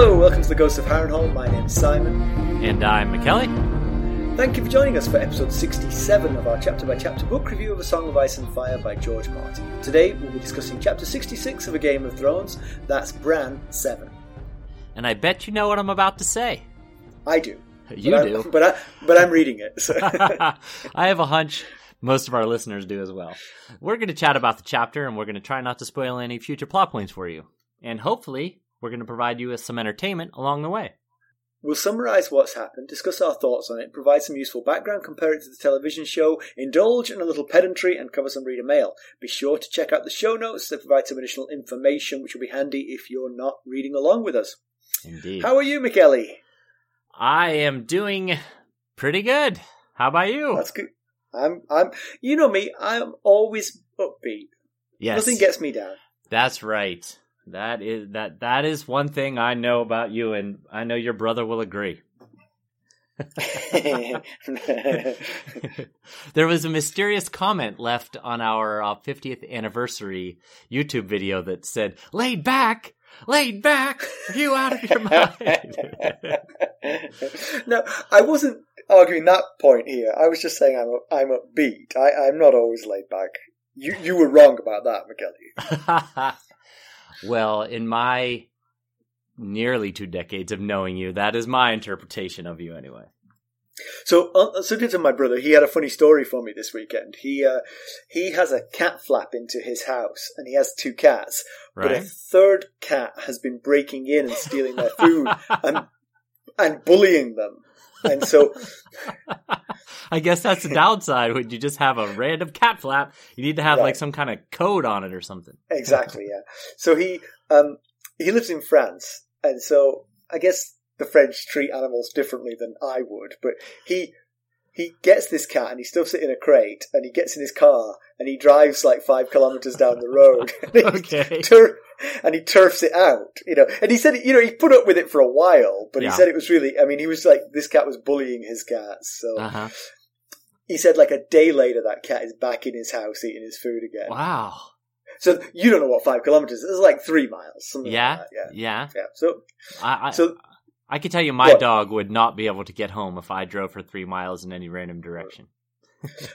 Hello, welcome to the Ghost of Harrenhal. My name's Simon. And I'm McKelly. Thank you for joining us for episode 67 of our chapter by chapter book review of A Song of Ice and Fire by George Martin. Today we'll be discussing chapter 66 of A Game of Thrones. That's Bran 7. And I bet you know what I'm about to say. I do. You but do. I, but, I, but I'm reading it. So. I have a hunch most of our listeners do as well. We're going to chat about the chapter and we're going to try not to spoil any future plot points for you. And hopefully, we're going to provide you with some entertainment along the way. We'll summarise what's happened, discuss our thoughts on it, provide some useful background, compare it to the television show, indulge in a little pedantry, and cover some reader mail. Be sure to check out the show notes that provide some additional information, which will be handy if you're not reading along with us. Indeed. How are you, McKelly? I am doing pretty good. How about you? That's good. I'm, I'm, you know me, I'm always upbeat. yes. Nothing gets me down. That's right. That is that that is one thing I know about you and I know your brother will agree. there was a mysterious comment left on our uh, 50th anniversary YouTube video that said, "Laid back, laid back. Are you out of your mind?" no, I wasn't arguing that point here. I was just saying I'm I'm upbeat. I, I'm not always laid back. You you were wrong about that, McKelly. well, in my nearly two decades of knowing you, that is my interpretation of you, anyway. So, uh, subject to my brother, he had a funny story for me this weekend. He uh, he has a cat flap into his house, and he has two cats. But a third cat has been breaking in and stealing their food and and bullying them. And so, I guess that's the downside when you just have a random cat flap. You need to have Right. like some kind of code on it or something. exactly, yeah. So he um he lives in France, and so I guess the French treat animals differently than I would. But he he gets this cat and he stuffs it in a crate, and he gets in his car and he drives like five kilometers down the road. Okay. Tur- and he turfs it out, you know. And he said, you know, he put up with it for a while, but Yeah. he said it was really. I mean, he was like, this cat was bullying his cats. So Uh huh. he said, like a day later, that cat is back in his house eating his food again. Wow. So you don't know what five kilometers is. It's like three miles. Something Yeah. Like. Yeah. Yeah. Yeah. So, I, I, so I can tell you, my What? dog would not be able to get home if I drove for three miles in any random direction.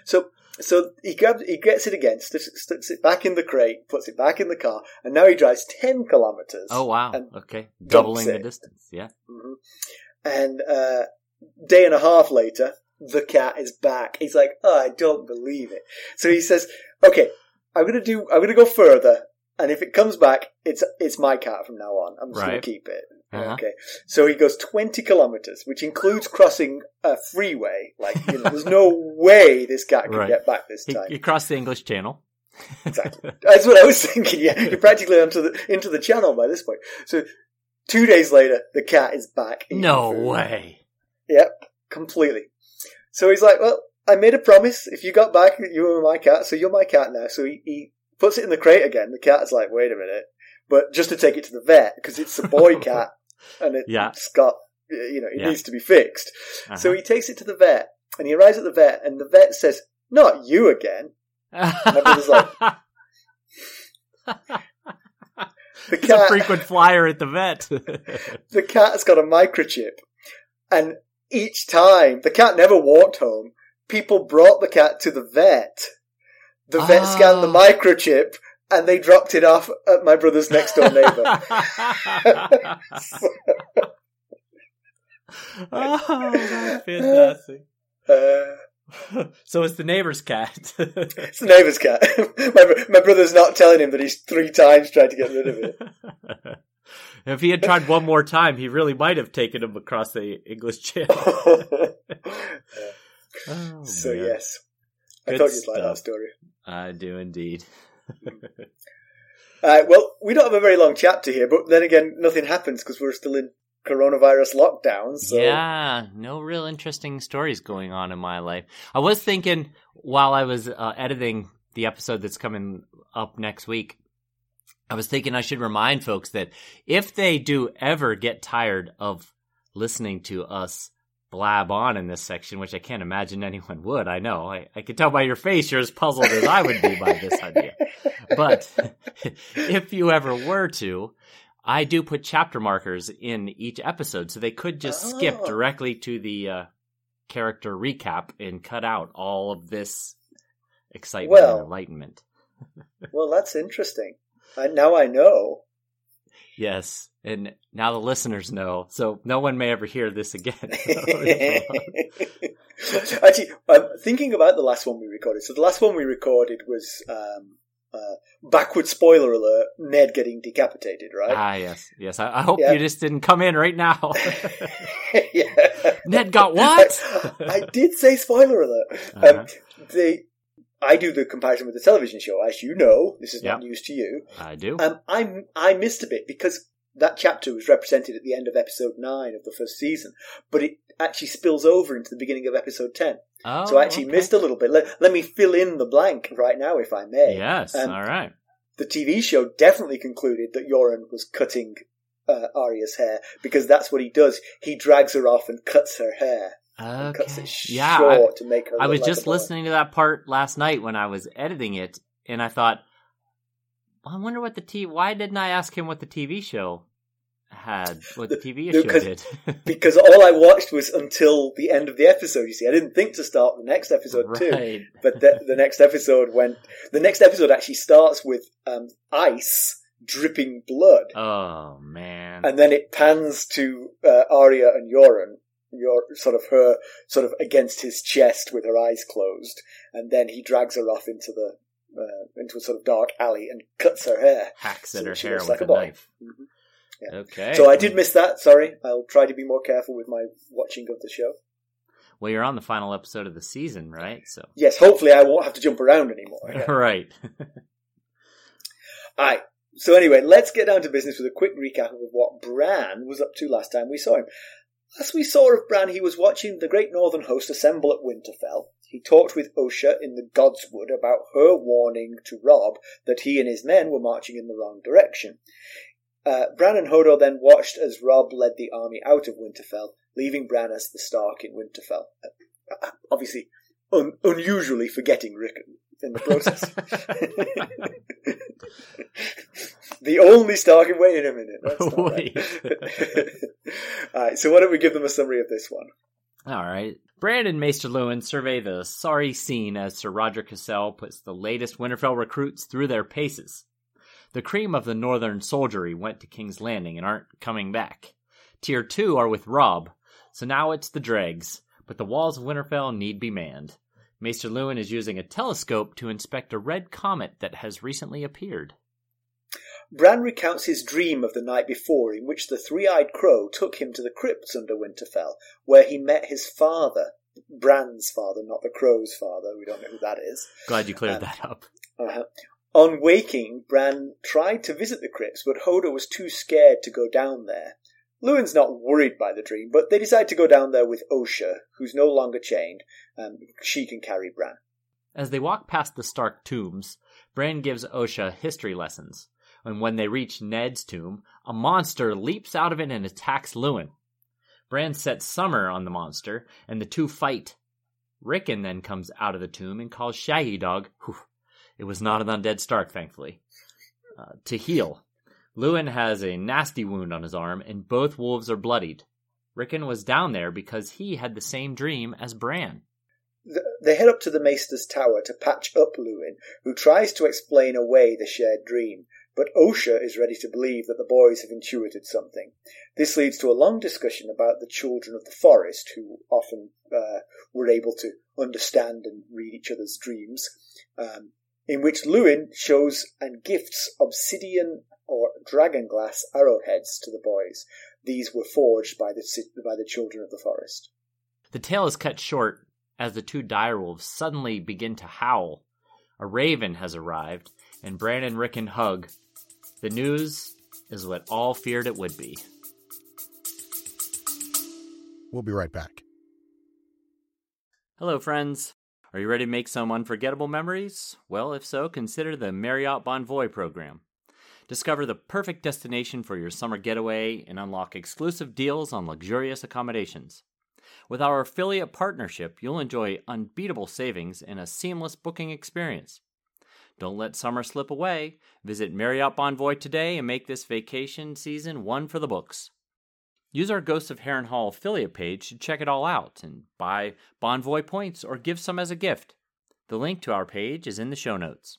so so he grabs he gets it again, sticks, it back in the crate, puts it back in the car, and now he drives ten kilometers. Oh wow. Okay. Doubling the distance. Yeah. Mhm. And uh, day and a half later, the cat is back. He's like, oh, I don't believe it. So he says, okay, I'm gonna do, I'm gonna go further, and if it comes back, it's it's my cat from now on. I'm just gonna keep it. Uh-huh. Okay. So he goes 20 kilometers, which includes crossing a freeway. Like, you know, there's no way this cat can Right. get back this time. he crossed the English Channel. Exactly. That's what I was thinking. Yeah, you're practically onto the into the channel by this point. So two days later, the cat is back. no food. way. Yep, completely. So he's like, "Well, I made a promise. If you got back, you were my cat. So you're my cat now." So he, he puts it in the crate again. The cat's like, "Wait a minute," but just to take it to the vet because it's a boy cat and it, Yeah. it's got you know it Yeah. needs to be fixed. Uh-huh. So he takes it to the vet, and he arrives at the vet, and the vet says, "Not you again." brother's like, The He's a cat, frequent flyer at the vet. the cat's got a microchip, and each time the cat never walked home. People brought the cat to the vet. The vet scanned the Ah. microchip, and they dropped it off at my brother's next door neighbor. oh, that's fantastic. Uh, so it's the neighbor's cat. it's the neighbor's cat. my, my brother's not telling him that he's three times tried to get rid of it. if he had tried one more time, he really might have taken him across the English Channel. Oh, so man. yes, I thought you'd like that story. I do indeed. Uh, well, we don't have a very long chapter here, but then again, nothing happens because we're still in coronavirus lockdowns. So. Yeah, no real interesting stories going on in my life. I was thinking while I was uh, editing the episode that's coming up next week, I was thinking I should remind folks that if they do ever get tired of listening to us blab on in this section, which I can't imagine anyone would. I know. I, I can tell by your face you're as puzzled as I would be by this idea. But if you ever were to, I do put chapter markers in each episode, so they could just oh. skip directly to the uh, character recap and cut out all of this excitement well, and enlightenment. well, that's interesting. Uh, now I know. Yes, and now the listeners know, so no one may ever hear this again. Actually, I'm thinking about the last one we recorded. So the last one we recorded was um, uh, backward spoiler alert: Ned getting decapitated, right? Ah, yes, yes. I, I hope yeah. you just didn't come in right now. yeah. Ned got what? I, I did say spoiler alert. Uh-huh. Um, they I do the comparison with the television show, as you know. This is not news to you. I do. Um, I I missed a bit because that chapter was represented at the end of episode nine of the first season, but it actually spills over into the beginning of episode ten. Oh, so I actually okay. missed a little bit. Let, let me fill in the blank right now, if I may. Yes. Um, all right. The TV show definitely concluded that Yoren was cutting uh, Arya's hair because that's what he does. He drags her off and cuts her hair. Okay. Cuts it yeah, I, to make her. I was like just listening to that part last night when I was editing it, and I thought, I wonder what the TV. Why didn't I ask him what the TV show had? What the TV show did? because all I watched was until the end of the episode. You see, I didn't think to start the next episode right. too, but the, the, next episode went. The next episode actually starts with um, ice dripping blood. Oh man! And then it pans to uh, Arya and Yoren, your sort of her sort of against his chest with her eyes closed, and then he drags her off into the uh, into a sort of dark alley and cuts her hair, hacks at her hair with like a, a knife. Mm-hmm. Yeah. Okay. So I did miss that. Sorry. I'll try to be more careful with my watching of the show. Well, you're on the final episode of the season, right? So yes, hopefully I won't have to jump around anymore. Yeah. right. All right. So anyway, let's get down to business with a quick recap of what Bran was up to last time we saw him. As we saw of Bran, he was watching the great northern host assemble at Winterfell. He talked with Osha in the Godswood about her warning to Robb that he and his men were marching in the wrong direction. Uh, Bran and Hodor then watched as Robb led the army out of Winterfell, leaving Bran as the Stark in Winterfell. Uh, obviously, un- unusually forgetting Rickon in the process. the only Stark. Wait a minute. Wait. All right. So why don't we give them a summary of this one? All right. Brandon Maester Luwin survey the sorry scene as Sir Rodrick Cassel puts the latest Winterfell recruits through their paces. The cream of the northern soldiery went to King's Landing and aren't coming back. Tier 2 are with Rob, so now it's the dregs, but the walls of Winterfell need be manned. Maester Luwin is using a telescope to inspect a red comet that has recently appeared. Bran recounts his dream of the night before, in which the three eyed crow took him to the crypts under Winterfell, where he met his father. Bran's father, not the crow's father. We don't know who that is. Glad you cleared um, that up. Uh-huh. On waking, Bran tried to visit the crypts, but Hodor was too scared to go down there. Luwin's not worried by the dream, but they decide to go down there with Osha, who's no longer chained. and she can carry Bran. As they walk past the Stark tombs, Bran gives Osha history lessons. And when they reach Ned's tomb, a monster leaps out of it and attacks Luwin. Bran sets Summer on the monster, and the two fight. Rickon then comes out of the tomb and calls Shaggydog, whew, it was not an undead Stark, thankfully, uh, to heal. Luwin has a nasty wound on his arm, and both wolves are bloodied. Rickon was down there because he had the same dream as Bran. They head up to the Maester's tower to patch up Luwin, who tries to explain away the shared dream, but Osha is ready to believe that the boys have intuited something. This leads to a long discussion about the children of the forest, who often uh, were able to understand and read each other's dreams, um, in which Luwin shows and gifts obsidian or dragon glass arrowheads to the boys. These were forged by the by the children of the forest. The tale is cut short as the two direwolves suddenly begin to howl. A raven has arrived, and Bran and Rickon hug. The news is what all feared it would be. We'll be right back. Hello, friends. Are you ready to make some unforgettable memories? Well, if so, consider the Marriott Bonvoy program. Discover the perfect destination for your summer getaway and unlock exclusive deals on luxurious accommodations. With our affiliate partnership, you'll enjoy unbeatable savings and a seamless booking experience. Don't let summer slip away. Visit Marriott Bonvoy today and make this vacation season one for the books. Use our Ghosts of Harrenhal affiliate page to check it all out and buy Bonvoy points or give some as a gift. The link to our page is in the show notes.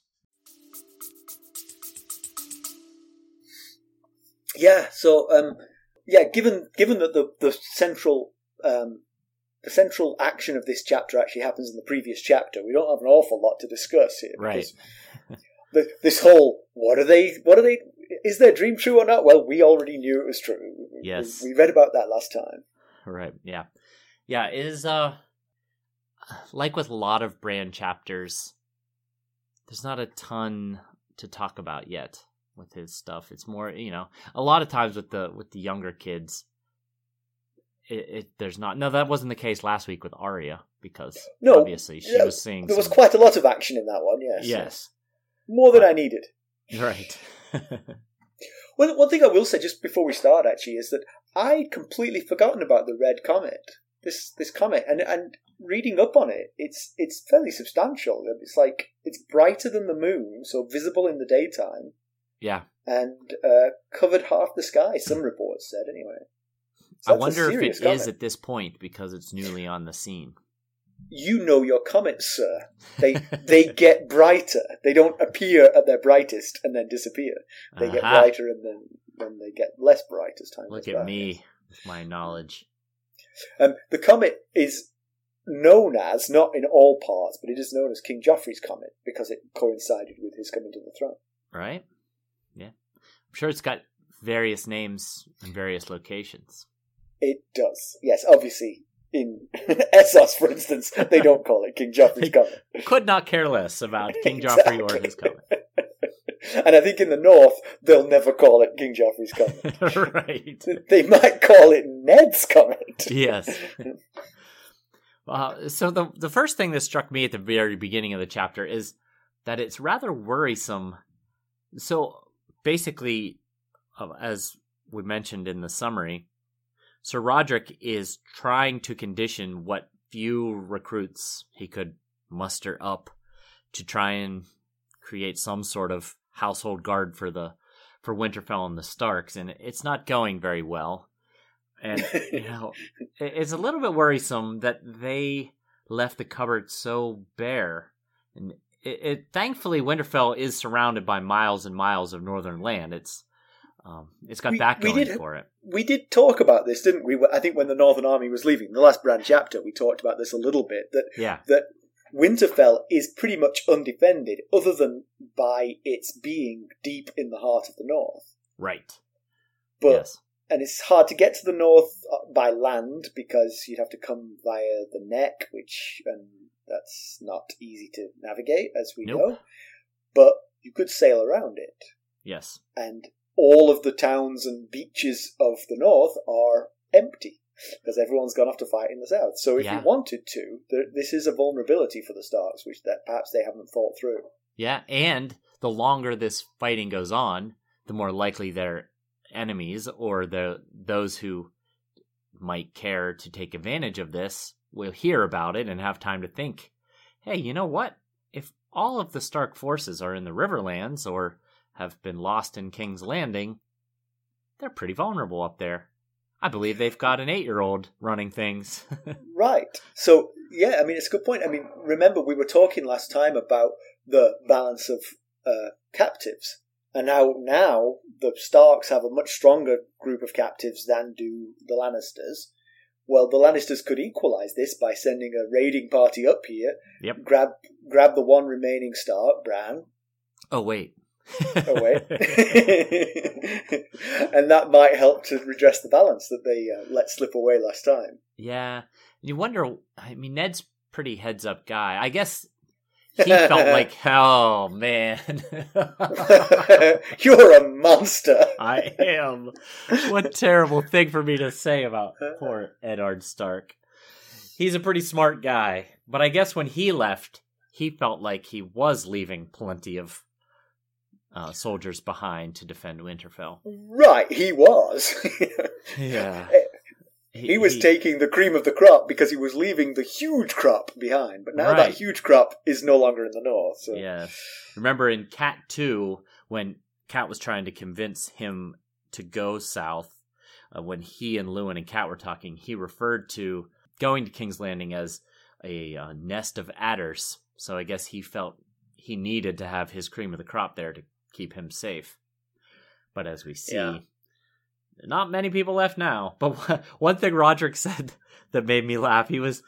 Yeah, so um, yeah, given given that the the central um, the central action of this chapter actually happens in the previous chapter, we don't have an awful lot to discuss here. Right. The, this whole what are they? What are they? Is their dream true or not? Well, we already knew it was true. Yes. we, we read about that last time. Right. Yeah. Yeah. It is uh like with a lot of Bran chapters, there's not a ton to talk about yet with his stuff. It's more, you know, a lot of times with the with the younger kids, it, it there's not. No, that wasn't the case last week with Arya because No, obviously she yeah, was seeing. There was quite a lot of action in that one. Yes. yes, More than I needed. right. Well, one thing I will say just before we start actually is that I'd completely forgotten about the red comet. This this comet and and reading up on it, it's it's fairly substantial. It's like it's brighter than the moon, so visible in the daytime, yeah, and uh, covered half the sky. Some reports said anyway. I So a wonder if it serious is at this point because it's newly on the scene. You know your comets, sir. They they get brighter. They don't appear at their brightest and then disappear. They get brighter and then then they get less bright as time goes on. Look at me with my knowledge. Um, the comet is known as, not in all parts, but it is known as King Joffrey's comet because it coincided with his coming to the throne. right? Yeah. I'm sure it's got various names in various locations. It does. Yes, obviously. In Essos, for instance, they don't call it King Joffrey's comet. Could not care less about King Joffrey or his comet. and I think in the north, they'll never call it King Joffrey's comet. right. They might call it Ned's comet. Yes. Uh, so the the first thing that struck me at the very beginning of the chapter is that it's rather worrisome. So basically, uh, as we mentioned in the summary, Sir Rodrick is trying to condition what few recruits he could muster up to try and create some sort of household guard for the for Winterfell and the Starks, and it's not going very well. And you know, it's a little bit worrisome that they left the cupboard so bare. And it, it thankfully Winterfell is surrounded by miles and miles of northern land. It's um, it's got We- that going did- for it. We did talk about this, didn't we? I think when the Northern Army was leaving, the last Bran chapter, we talked about this a little bit. That Yeah, that Winterfell is pretty much undefended, other than by its being deep in the heart of the North. right. But yes, and it's hard to get to the north uh, by land because you'd have to come via the neck, which and that's not easy to navigate, as we Nope. know. But you could sail around it, yes, and all of the towns and beaches of the north are empty because everyone's gone off to fight in the south. So if Yeah. you wanted to, there, this is a vulnerability for the Starks, which that perhaps they haven't thought through. yeah. And the longer this fighting goes on, the more likely their enemies or the those who might care to take advantage of this will hear about it and have time to think. Hey, you know what? If all of the Stark forces are in the Riverlands or have been lost in King's Landing, they're pretty vulnerable up there. I believe they've got an eight year old running things. Right. So, yeah, I mean, it's a good point. I mean, remember, we were talking last time about the balance of uh, captives. And now, now the Starks have a much stronger group of captives than do the Lannisters. Well, the Lannisters could equalize this by sending a raiding party up here, Yep. grab grab the one remaining Stark, Bran, oh, wait. Away, and that might help to redress the balance that they uh, let slip away last time. Yeah. You wonder, I mean, Ned's pretty heads up guy. I guess he felt like, oh, man. You're a monster. I am. What terrible thing for me to say about poor Eddard Stark. He's a pretty smart guy, but I guess when he left, he felt like he was leaving plenty of uh, soldiers behind to defend Winterfell. Right, he was. Yeah. he was taking the cream of the crop because he was leaving the huge crop behind. But now Right. that huge crop is no longer in the north. So. Yeah. Remember in Cat 2, when Cat was trying to convince him to go south, uh, when he and Luwin and Cat were talking, he referred to going to King's Landing as a uh, nest of adders. So I guess he felt he needed to have his cream of the crop there to keep him safe. But as we see, Yeah. not many people left now. But one thing Rodrick said that made me laugh, he was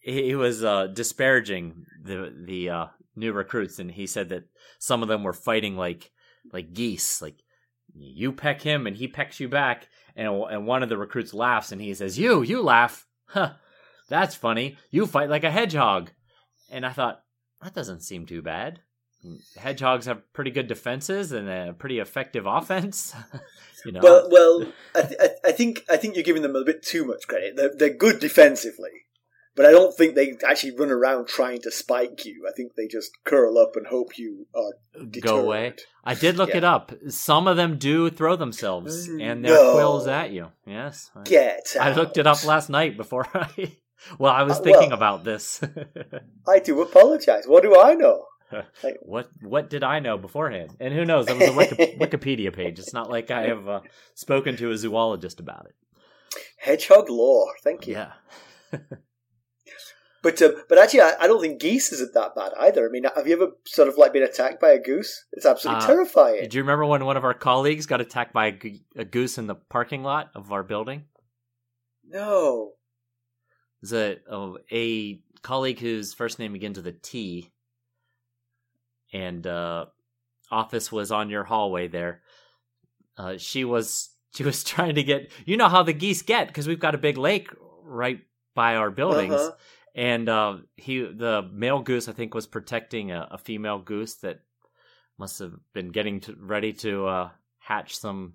he was uh, disparaging the the uh, new recruits, and he said that some of them were fighting like like geese, like you peck him and he pecks you back, and and one of the recruits laughs and he says, "You, you laugh, huh? That's funny. You fight like a hedgehog." And I thought that doesn't seem too bad. Hedgehogs have pretty good defenses and a pretty effective offense. you know, Well, well, I, th- I- I think I think you're giving them a bit too much credit. They're, they're good defensively, but I don't think they actually run around trying to spike you. I think they just curl up and hope you are deterred. go away. I did look Yeah. it up. Some of them do throw themselves and their No. quills at you. Yes. Get I out. looked it up last night before I. Well, I was Uh, thinking well- about this. I do apologize. What do I know? what What did I know beforehand? And who knows? It was a Wiki- Wikipedia page. It's not like I have uh, spoken to a zoologist about it. Hedgehog lore. Thank you. Yeah. But um, but actually, I, I don't think geese isn't that bad either. I mean, have you ever sort of like been attacked by a goose? It's absolutely Uh, terrifying. Do you remember when one of our colleagues got attacked by a, goose in the parking lot of our building? No. It was a, a, a colleague whose first name begins with a T, and uh, office was on your hallway there. Uh, she was she was trying to get you know how the geese get because we've got a big lake right by our buildings, Uh-huh. and uh, he the male goose I think was protecting a, a female goose that must have been getting to, ready to uh, hatch some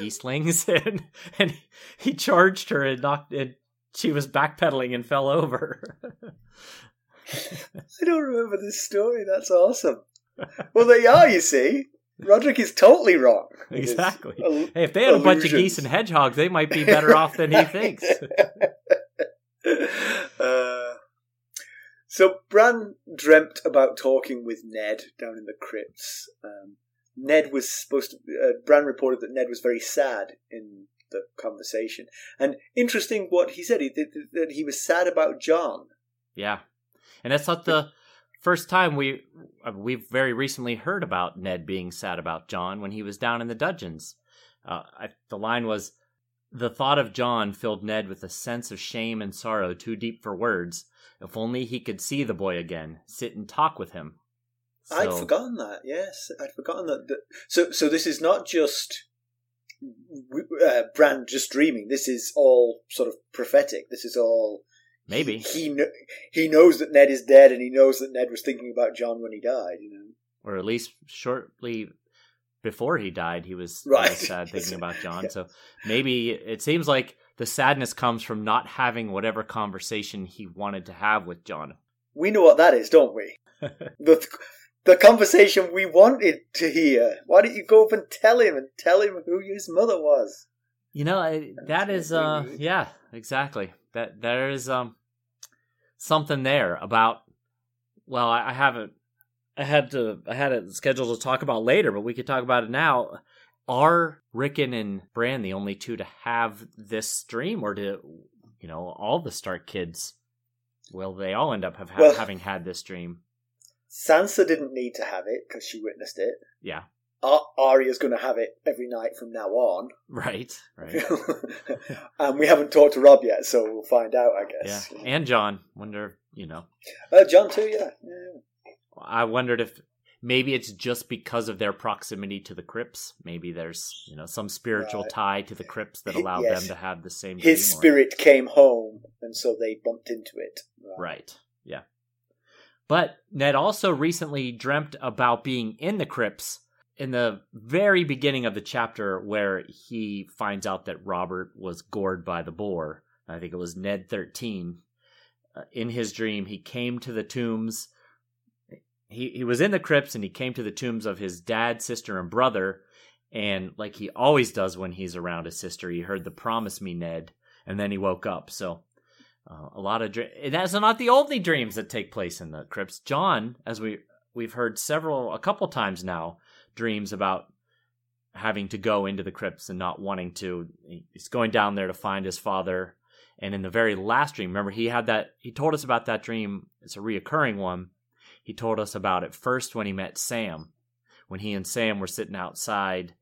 geeselings, and and he charged her and knocked and she was backpedaling and fell over. I don't remember this story. That's awesome. Well, they are. You see, Rodrick is totally wrong. exactly. al- Hey, if they had a bunch of geese and hedgehogs, they might be better off than he thinks. uh, so Bran dreamt about talking with Ned down in the crypts. Um, Ned was supposed to. Uh, Bran reported that Ned was very sad in the conversation, and interesting what he said. He that, that he was sad about Jon. Yeah, and that's not the first time we uh, we've very recently heard about Ned being sad about Jon when he was down in the dungeons. Uh, I, the line was, "The thought of Jon filled Ned with a sense of shame and sorrow too deep for words. If only he could see the boy again, sit and talk with him." I'd forgotten that. Yes, I'd forgotten that. that so, so this is not just uh, Bran just dreaming. This is all sort of prophetic. This is all Maybe. he kn- he knows that Ned is dead, and he knows that Ned was thinking about Jon when he died. You know, or at least shortly before he died, he was, Right. sad thinking about Jon. Yeah. So maybe it seems like the sadness comes from not having whatever conversation he wanted to have with Jon. we know what that is, don't we? the the conversation we wanted to hear. Why don't you go up and tell him and tell him who his mother was? You know, that is, uh, yeah, exactly. That there is um something there about. Well, I, I haven't. I had to. I had it scheduled to talk about later, but we could talk about it now. Are Rickon and Bran the only two to have this dream, or do you know all the Stark kids? Will they all end up have, Well- having had this dream? Sansa didn't need to have it because she witnessed it. Yeah, Arya's going to have it every night from now on. right, right. and we haven't talked to Robb yet, so we'll find out, I guess. Yeah, and Jon. Wonder, you know, Uh, Jon too, yeah. yeah. I wondered if maybe it's just because of their proximity to the crypts. Maybe there's you know some spiritual Right. tie to the crypts that Hi- allow yes. them to have the same. His dream or- spirit came home, and so they bumped into it. right? Yeah. But Ned also recently dreamt about being in the crypts in the very beginning of the chapter where he finds out that Robert was gored by the boar. I think it was Ned 13. Uh, in his dream, he came to the tombs. He, he was in the crypts and he came to the tombs of his dad, sister, and brother. And like he always does when he's around his sister, he heard the promise me, Ned. And then he woke up. So uh, a lot of dreams. That's not the only dreams that take place in the crypts. Jon, as we we've heard several, a couple times now, dreams about having to go into the crypts and not wanting to. He's going down there to find his father. And in the very last dream, remember he had that. He told us about that dream. It's a reoccurring one. He told us about it first when he met Sam, when he and Sam were sitting outside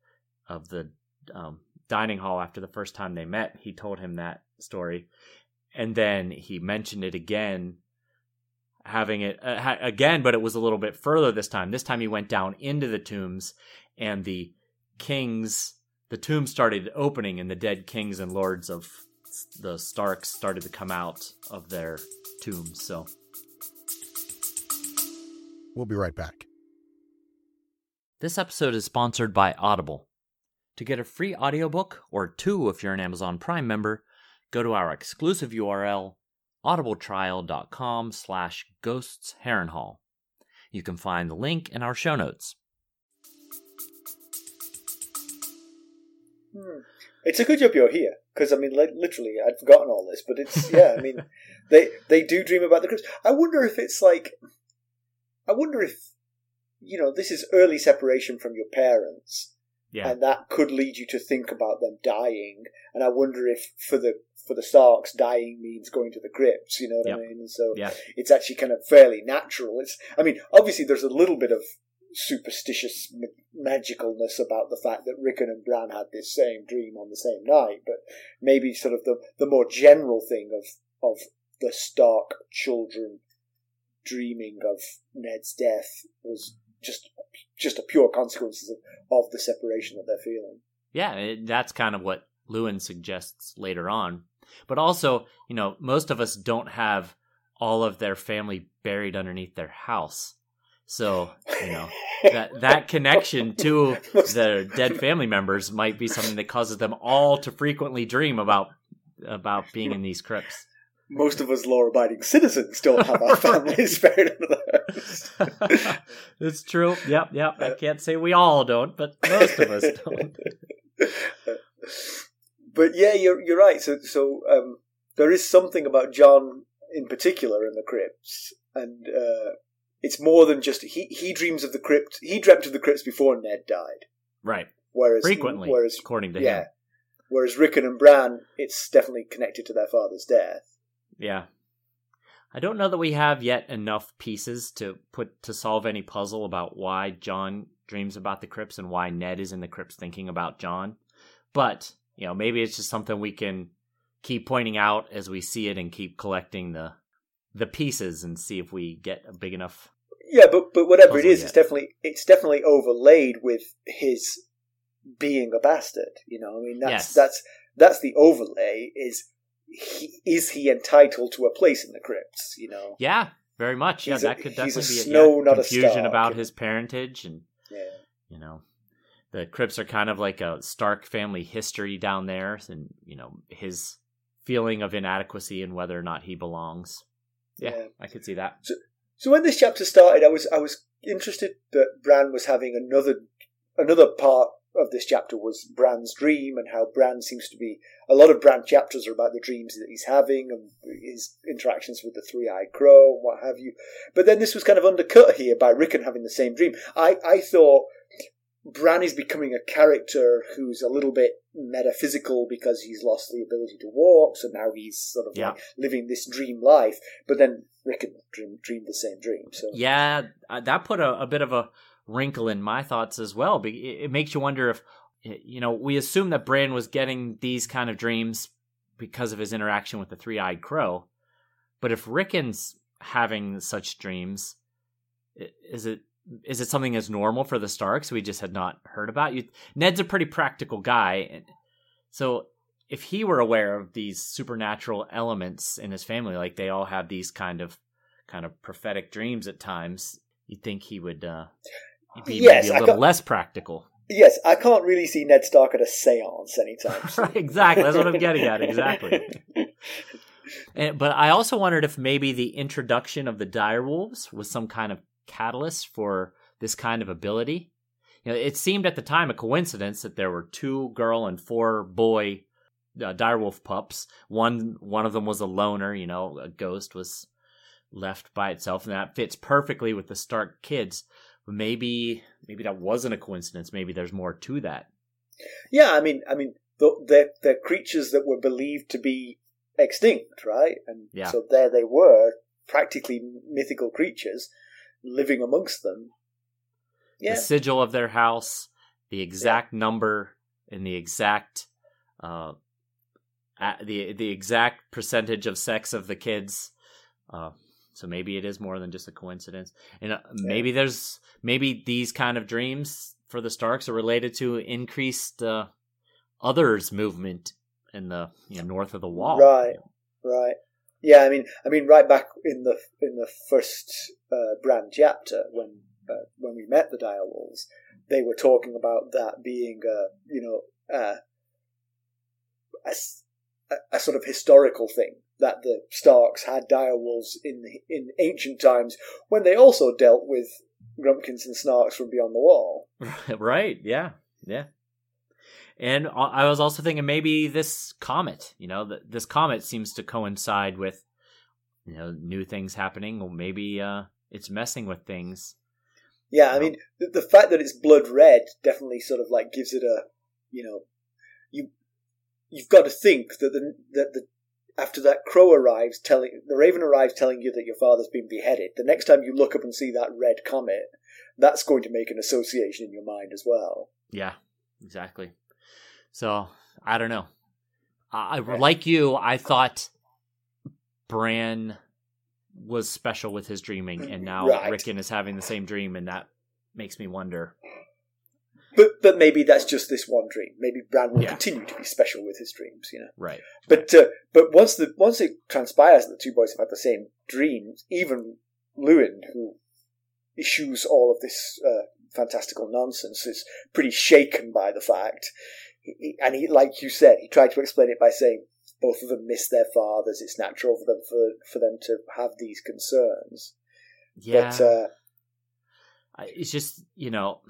of the um, dining hall after the first time they met. He told him that story, and then he mentioned it again having it uh, ha- again, but it was a little bit further this time. This time he went down into the tombs, and the kings, the tombs started opening, and the dead kings and lords of the Starks started to come out of their tombs. So we'll be right back. This episode is sponsored by Audible. To get a free audiobook, or two if you're an Amazon Prime member, go to our exclusive URL, audibletrial.com slash ghosts harrenhal. You can find the link in our show notes. Hmm. It's a good job you're here because I mean, like, literally, I'd forgotten all this. But it's yeah, I mean, they they do dream about the crypts. I wonder if it's like, I wonder if you know, this is early separation from your parents, Yeah. and that could lead you to think about them dying. And I wonder if for the for the Starks, dying means going to the crypts. You know what Yep. I mean? So Yeah. it's actually kind of fairly natural. It's, I mean, obviously there's a little bit of superstitious ma- magicalness about the fact that Rickon and Bran had this same dream on the same night, but maybe sort of the the more general thing of of the Stark children dreaming of Ned's death was just just a pure consequence of, of the separation that they're feeling. Yeah, it, that's kind of what Luwin suggests later on. But also, you know, most of us don't have all of their family buried underneath their house. So, you know, that that connection to their dead family members might be something that causes them all to frequently dream about about being in these crypts. Most of us law-abiding citizens don't have our families buried under the house. it's true. Yep, yep. I uh, can't say we all don't, but most of us don't. But yeah, you're you're right. So so um, there is something about Jon in particular in the crypts, and uh, it's more than just he he dreams of the crypt. He dreamt of the crypts before Ned died. Right. Whereas Frequently, whereas according to yeah, him. whereas Rickon and Bran, it's definitely connected to their father's death. Yeah. I don't know that we have yet enough pieces to put to solve any puzzle about why Jon dreams about the crypts and why Ned is in the crypts thinking about Jon. But, you know, maybe it's just something we can keep pointing out as we see it and keep collecting the the pieces and see if we get a big enough Yeah, but but whatever it is, yet. it's definitely it's definitely overlaid with his being a bastard. You know, I mean that's Yes. that's that's the overlay. Is he, is he entitled to a place in the crypts? You know, Yeah, very much. Yeah, He's a- that could a definitely be Snow, yeah, not a confusion Stark. about his parentage and yeah. you know the crypts are kind of like a stark family history down there and you know his feeling of inadequacy and whether or not he belongs yeah, Yeah. i could see that So when this chapter started, I was I was interested that Bran was having another another part of this chapter was Bran's dream and how Bran seems to be a lot of Bran chapters are about the dreams that he's having and his interactions with the three eyed crow and what have you. But then this was kind of undercut here by Rickon having the same dream. I, I thought Bran is becoming a character who's a little bit metaphysical because he's lost the ability to walk, so now he's sort of Yeah. like living this dream life. But then Rick Rickon dream, dreamed the same dream. So yeah uh, that put a, a bit of a wrinkle in my thoughts as well it, it makes you wonder if you know we assume that bran was getting these kind of dreams because of his interaction with the three-eyed crow but if rickon's having such dreams is it is it something as normal for the starks we just had not heard about you ned's a pretty practical guy so if he were aware of these supernatural elements in his family like they all have these kind of kind of prophetic dreams at times you'd think he would uh be Yes, maybe a little less practical. Yes, I can't really see Ned Stark at a séance anytime. soon. exactly. That's what I'm getting at. Exactly. And, but I also wondered if maybe the introduction of the direwolves was some kind of catalyst for this kind of ability. You know, it seemed at the time a coincidence that there were two girl and four boy uh, direwolf pups. One one of them was a loner. You know, a ghost was left by itself, and that fits perfectly with the Stark kids. But maybe maybe that wasn't a coincidence. Maybe there's more to that. Yeah, I mean, I mean, th- they're, they're creatures that were believed to be extinct, right? And Yeah. so there they were, practically mythical creatures living amongst them. Yeah, the sigil of their house, the exact number, and the exact uh, the the exact percentage of sex of the kids. Uh, so maybe it is more than just a coincidence, and uh, maybe there's maybe these kind of dreams for the Starks are related to increased uh, others movement in the you know, north of the wall. Right. right. Yeah, I mean, I mean, right back in the in the first uh, Bran chapter when uh, when we met the direwolves, they were talking about that being, uh, you know, a a, a- a sort of historical thing that the Starks had direwolves in in ancient times when they also dealt with Grumpkins and Snarks from beyond the wall. right. Yeah. Yeah. And I I was also thinking maybe this comet, you know, th- this comet seems to coincide with, you know, new things happening, or maybe uh, it's messing with things. Yeah, I mean, the, the fact that it's blood red definitely sort of like gives it a, you know, you you've got to think that the that the after that crow arrives telling the raven arrives telling you that your father's been beheaded. The next time you look up and see that red comet, that's going to make an association in your mind as well. Yeah, exactly. So I don't know. I, like you. I thought Bran was special with his dreaming, and now Right. Rickon is having the same dream, and that makes me wonder. But but maybe that's just this one dream. Maybe Bran will Yeah. continue to be special with his dreams. You know. Right. But uh, but once the once it transpires that the two boys have had the same dreams, even Luwin, who issues all of this uh, fantastical nonsense, is pretty shaken by the fact. He, and he, like you said, he tried to explain it by saying both of them miss their fathers. It's natural for them for, for them to have these concerns. Yeah. But uh, it's just you know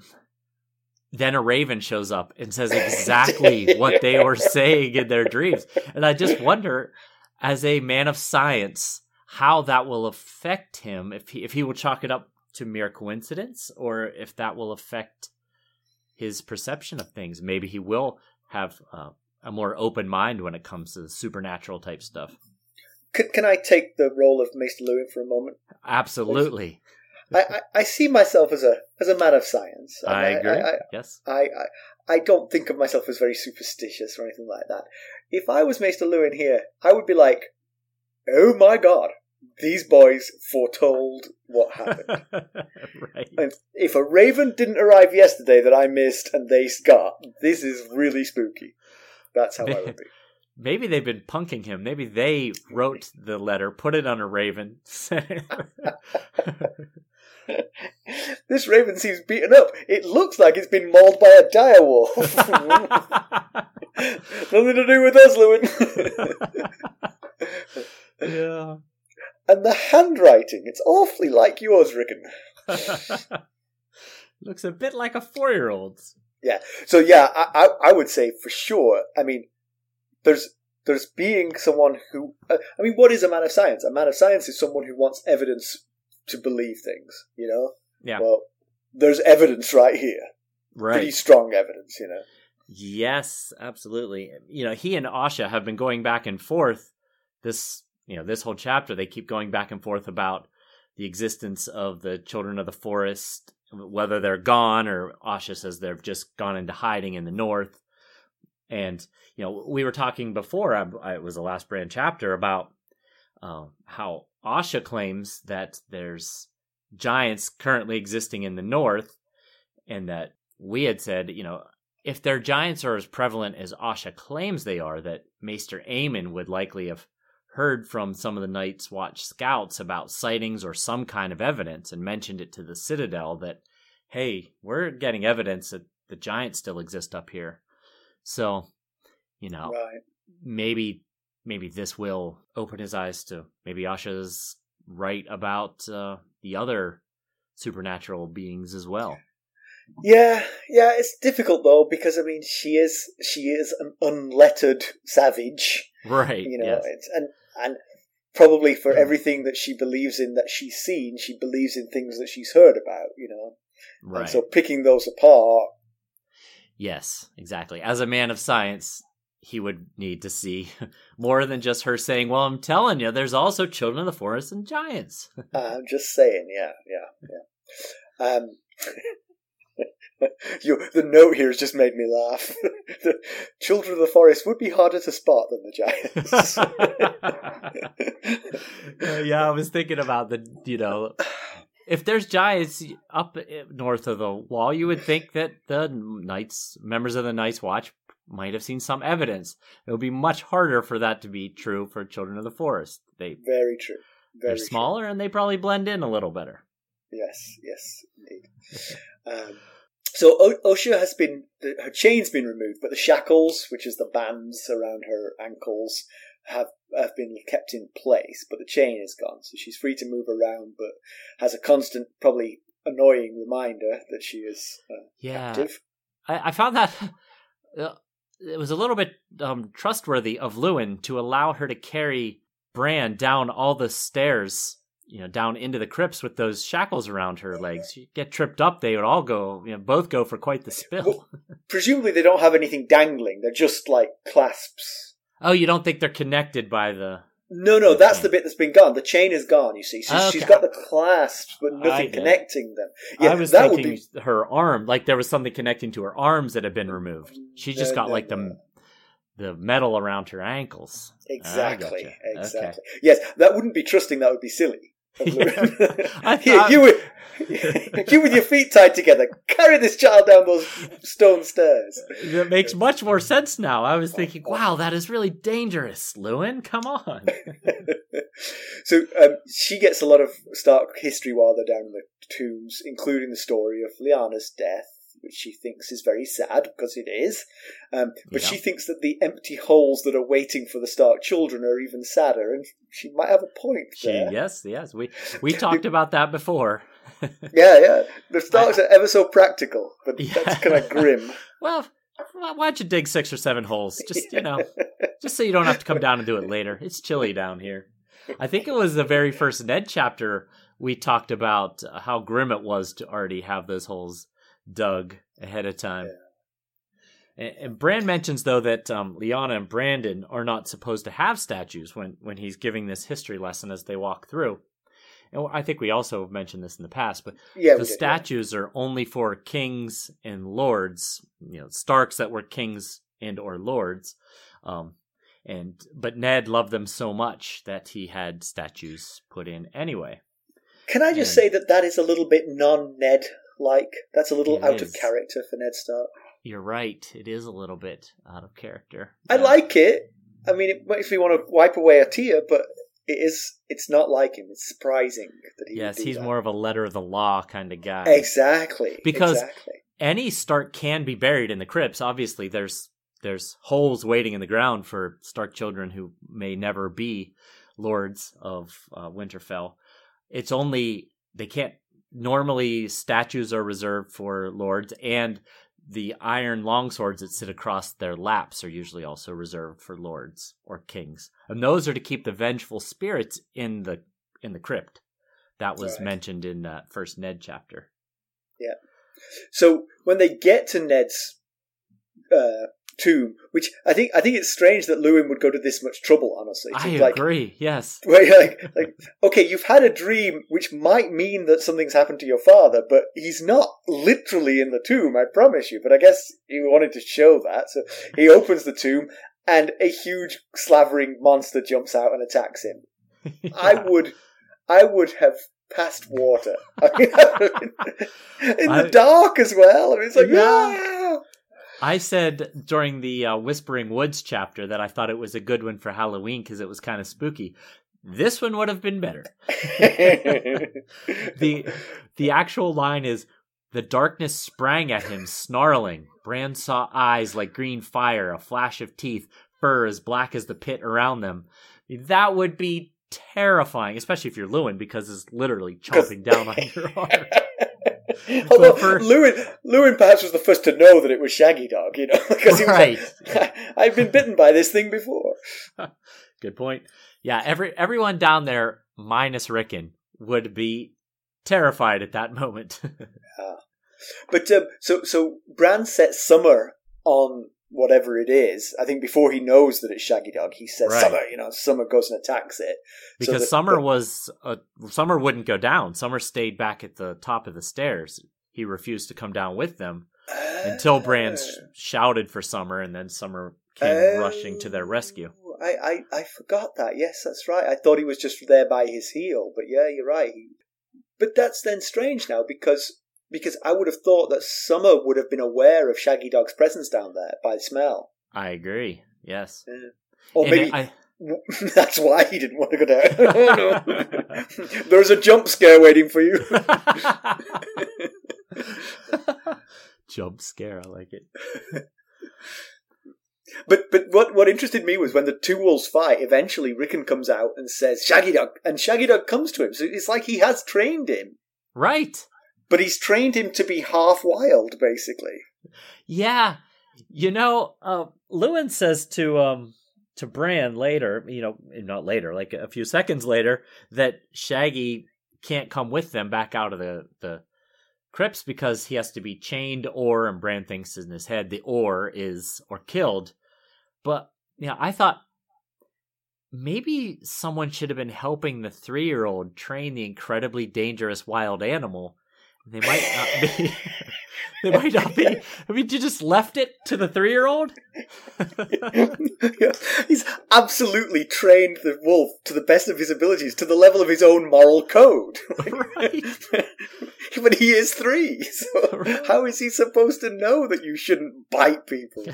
then a raven shows up and says exactly what they were saying in their dreams and i just wonder as a man of science how that will affect him if he if he will chalk it up to mere coincidence or if that will affect his perception of things maybe he will have uh, a more open mind when it comes to supernatural type stuff can, can I take the role of Maester Luwin for a moment? absolutely I, I, I see myself as a as a man of science. i, agree I, yes I, I I don't think of myself as very superstitious or anything like that. If I was Maester Luwin here, I would be like, "Oh my god, these boys foretold what happened." right and if a raven didn't arrive yesterday that I missed and they got, this is really spooky. That's how I would be. Maybe they've been punking him. Maybe they wrote the letter, put it on a raven. this raven seems beaten up. It looks like it's been mauled by a direwolf. Nothing to do with us, Luwin. yeah. And the handwriting, it's awfully like yours, Rickon. Looks a bit like a four-year-old's. Yeah. So yeah, I, I, I would say for sure. I mean, there's there's being someone who. Uh, I mean, what is a man of science? A man of science is someone who wants evidence to believe things. You know. Yeah. Well, there's evidence right here. Right. Pretty strong evidence. You know. Yes, absolutely. You know, he and Osha have been going back and forth this, you know, this whole chapter. They keep going back and forth about the existence of the children of the forest, whether they're gone or Osha says they've just gone into hiding in the north. And, you know, we were talking before, I, it was the last Bran chapter about uh, how Osha claims that there's giants currently existing in the north and that we had said, you know, if their giants are as prevalent as Osha claims they are, that Maester Aemon would likely have heard from some of the Night's Watch scouts about sightings or some kind of evidence and mentioned it to the Citadel that, hey, we're getting evidence that the giants still exist up here. So, you know, Right. maybe maybe this will open his eyes to maybe Osha's right about uh, the other supernatural beings as well. Yeah, yeah, it's difficult though because I mean she is she is an unlettered savage, Right. you know, yes. it's, and and probably for Mm. everything that she believes in that she's seen, she believes in things that she's heard about, you know. Right. And so picking those apart, Yes, exactly. As a man of science, he would need to see more than just her saying, "Well, I'm telling you, there's also children of the forest and giants." I'm just saying, yeah, yeah, yeah. Um, you, the note here has just made me laugh. the children of the forest would be harder to spot than the giants. Uh, yeah, I was thinking about the, you know, if there's giants up eh, north of the wall, you would think that the knights, members of the Night's Watch, might have seen some evidence. It would be much harder for that to be true for children of the forest. They Very true. Very they're smaller and they probably blend in a little better. Yes, yes, indeed. Um, so o- Osha has been the, her chain's been removed, but the shackles, which is the bands around her ankles, have have been kept in place. But the chain is gone, so she's free to move around, but has a constant, probably annoying reminder that she is uh, Yeah, active. I, I found that uh, it was a little bit um, trustworthy of Luwin to allow her to carry Bran down all the stairs, you know, down into the crypts with those shackles around her legs. You get tripped up, they would all go, you know, both go for quite the spill. Presumably, they don't have anything dangling; they're just like clasps. oh, you don't think they're connected by the? No, no, that's Okay. the bit that's been gone. The chain is gone. You see, oh, she's, Okay. she's got the clasps, but nothing connecting them. Yeah, I was that would thinking be her arm, like there was something connecting to her arms that had been removed. She just No, got no, like no. the the metal around her ankles. Exactly, gotcha. exactly. Yes, that wouldn't be trusting. That would be silly. I thought- you, with, you with your feet tied together, carry this child down those stone stairs. That makes much more sense now. I was thinking, wow, that is really dangerous, Luwin. Come on. so um, she gets a lot of Stark history while they're down in the tombs, including the story of Lyanna's death, which she thinks is very sad because it is. Um, but Yeah. she thinks that the empty holes that are waiting for the Stark children are even sadder, and she might have a point She, there. yes, yes. We we talked about that before. Yeah, yeah. The Starks are ever so practical, but Yeah. that's kind of grim. Well, why why don't you dig six or seven holes? Just you know, just so you don't have to come down and do it later. It's chilly down here. I think it was the very first Ned chapter we talked about how grim it was to already have those holes dug ahead of time. And, and Bran mentions though that um, Lyanna and Brandon are not supposed to have statues when when he's giving this history lesson as they walk through. And I think we also mentioned this in the past, but Yeah, the did, yeah. statues are only for kings and lords, you know, Starks that were kings and or lords. Um, and but Ned loved them so much that he had statues put in anyway. Can I just And- say that that is a little bit non-Ned like? That's a little It out is. of character for Ned Stark. You're right; it is a little bit out of character. I like it. I mean, it makes me want to wipe away a tear, but it is. It's not like him. It's surprising that he. Yes, he's that. more of a letter of the law kind of guy. exactly Because- exactly. any Stark can be buried in the crypts. Obviously, there's there's holes waiting in the ground for Stark children who may never be lords of uh, Winterfell. It's only they can't. Normally, statues are reserved for lords, and the iron longswords that sit across their laps are usually also reserved for lords or kings, and those are to keep the vengeful spirits in the in the crypt. That was Right. mentioned in that first Ned chapter. Yeah. So when they get to Ned's uh, tomb, which I think I think it's strange that Luwin would go to this much trouble. Honestly, I like, agree. Yes. Where you're like, like, okay, you've had a dream which might mean that something's happened to your father, but he's not literally in the tomb, I promise you. But I guess he wanted to show that. So he opens the tomb, and a huge slavering monster jumps out and attacks him. I would, I would have passed water. I mean, in the I- dark as well. I mean, it's like, Yeah. "Ah!" I said during the uh, Whispering Woods chapter that I thought it was a good one for Halloween because it was kind of spooky. This one would have been better. the The actual line is, The darkness sprang at him, snarling. Bran saw eyes like green fire, a flash of teeth, fur as black as the pit around them. That would be terrifying, especially if you're Luwin, because it's literally chomping down on your arm. Although for... Luwin, Luwin perhaps was the first to know that it was Shaggydog, you know, because he was right. like, "I've been bitten by this thing before." Good point. Yeah, every everyone down there minus Rickon would be terrified at that moment. yeah. But um, so so Bran sets Summer on whatever it is. I think before he knows that it's Shaggydog, he says right. Summer. You know, Summer goes and attacks it because so that, Summer was uh, Summer wouldn't go down. Summer stayed back at the top of the stairs. He refused to come down with them uh, until Bran ah. shouted for Summer, and then Summer came uh, rushing to their rescue. I, I, I forgot that. Yes, that's right. I thought he was just there by his heel, but yeah, you're right. But that's then strange now because because I would have thought that Summer would have been aware of Shaggydog's presence down there by smell. I agree. Yes. Yeah. Or and maybe I... that's why he didn't want to go down. oh no! There's a jump scare waiting for you. jump scare, I like it. But but what what interested me was when the two wolves fight. Eventually, Rickon comes out and says, "Shaggydog," and Shaggydog comes to him. So it's like he has trained him, right? But he's trained him to be half wild, basically. Yeah, you know, uh, Luwin says to um to Bran later, you know, not later, like a few seconds later, that Shaggy can't come with them back out of the the crypts because he has to be chained or and Bran thinks in his head the or is or killed. But yeah, I thought maybe someone should have been helping the three year old train the incredibly dangerous wild animal. They might not be they might not be. I mean, you just left it to the three year old? He's absolutely trained the wolf to the best of his abilities, to the level of his own moral code. Right. but he is three. So right. how is he supposed to know that you shouldn't bite people?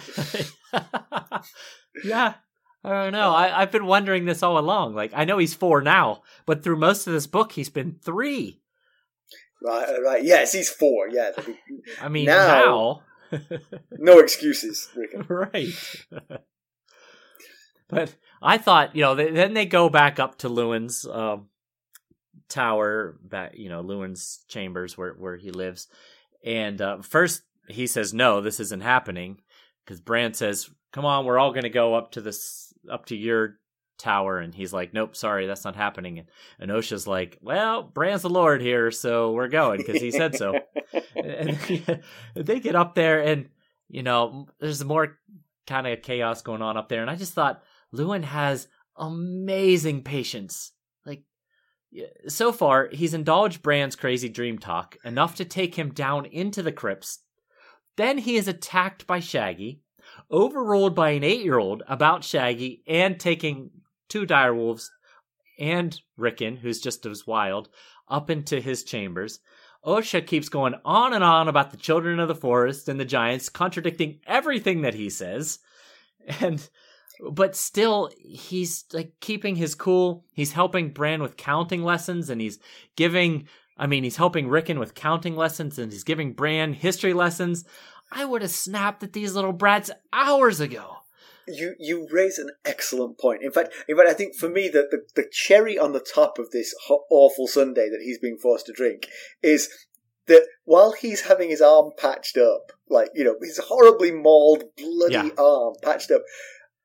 yeah. I don't know. I, I've been wondering this all along. Like, I know he's four now, but through most of this book, he's been three. Right, right. Yes, he's four. Yeah. I mean, now, now no excuses. right. but I thought, you know, they, then they go back up to Luwin's um, tower, back, you know, Luwin's chambers where where he lives, and uh, first he says, "No, this isn't happening," because Bran says, "Come on, we're all going to go up to this, up to your tower and he's like nope sorry that's not happening. And Osha's like well Bran's the lord here so we're going because he said so. And they get up there and you know there's more kind of chaos going on up there and I just thought Luwin has amazing patience. Like so far he's indulged Bran's crazy dream talk enough to take him down into the crypts. Then he is attacked by Shaggy overruled by an eight year old about Shaggy and taking two direwolves and Rickon, who's just as wild, up into his chambers. Osha keeps going on and on about the children of the forest and the giants, contradicting everything that he says. And but still he's like keeping his cool. He's helping Bran with counting lessons and he's giving I mean, he's helping Rickon with counting lessons and he's giving Bran history lessons. I would have snapped at these little brats hours ago you you raise an excellent point. In fact, in fact, I think for me that the, the cherry on the top of this awful Sunday that he's being forced to drink is that while he's having his arm patched up, like you know, his horribly mauled, bloody yeah. arm patched up.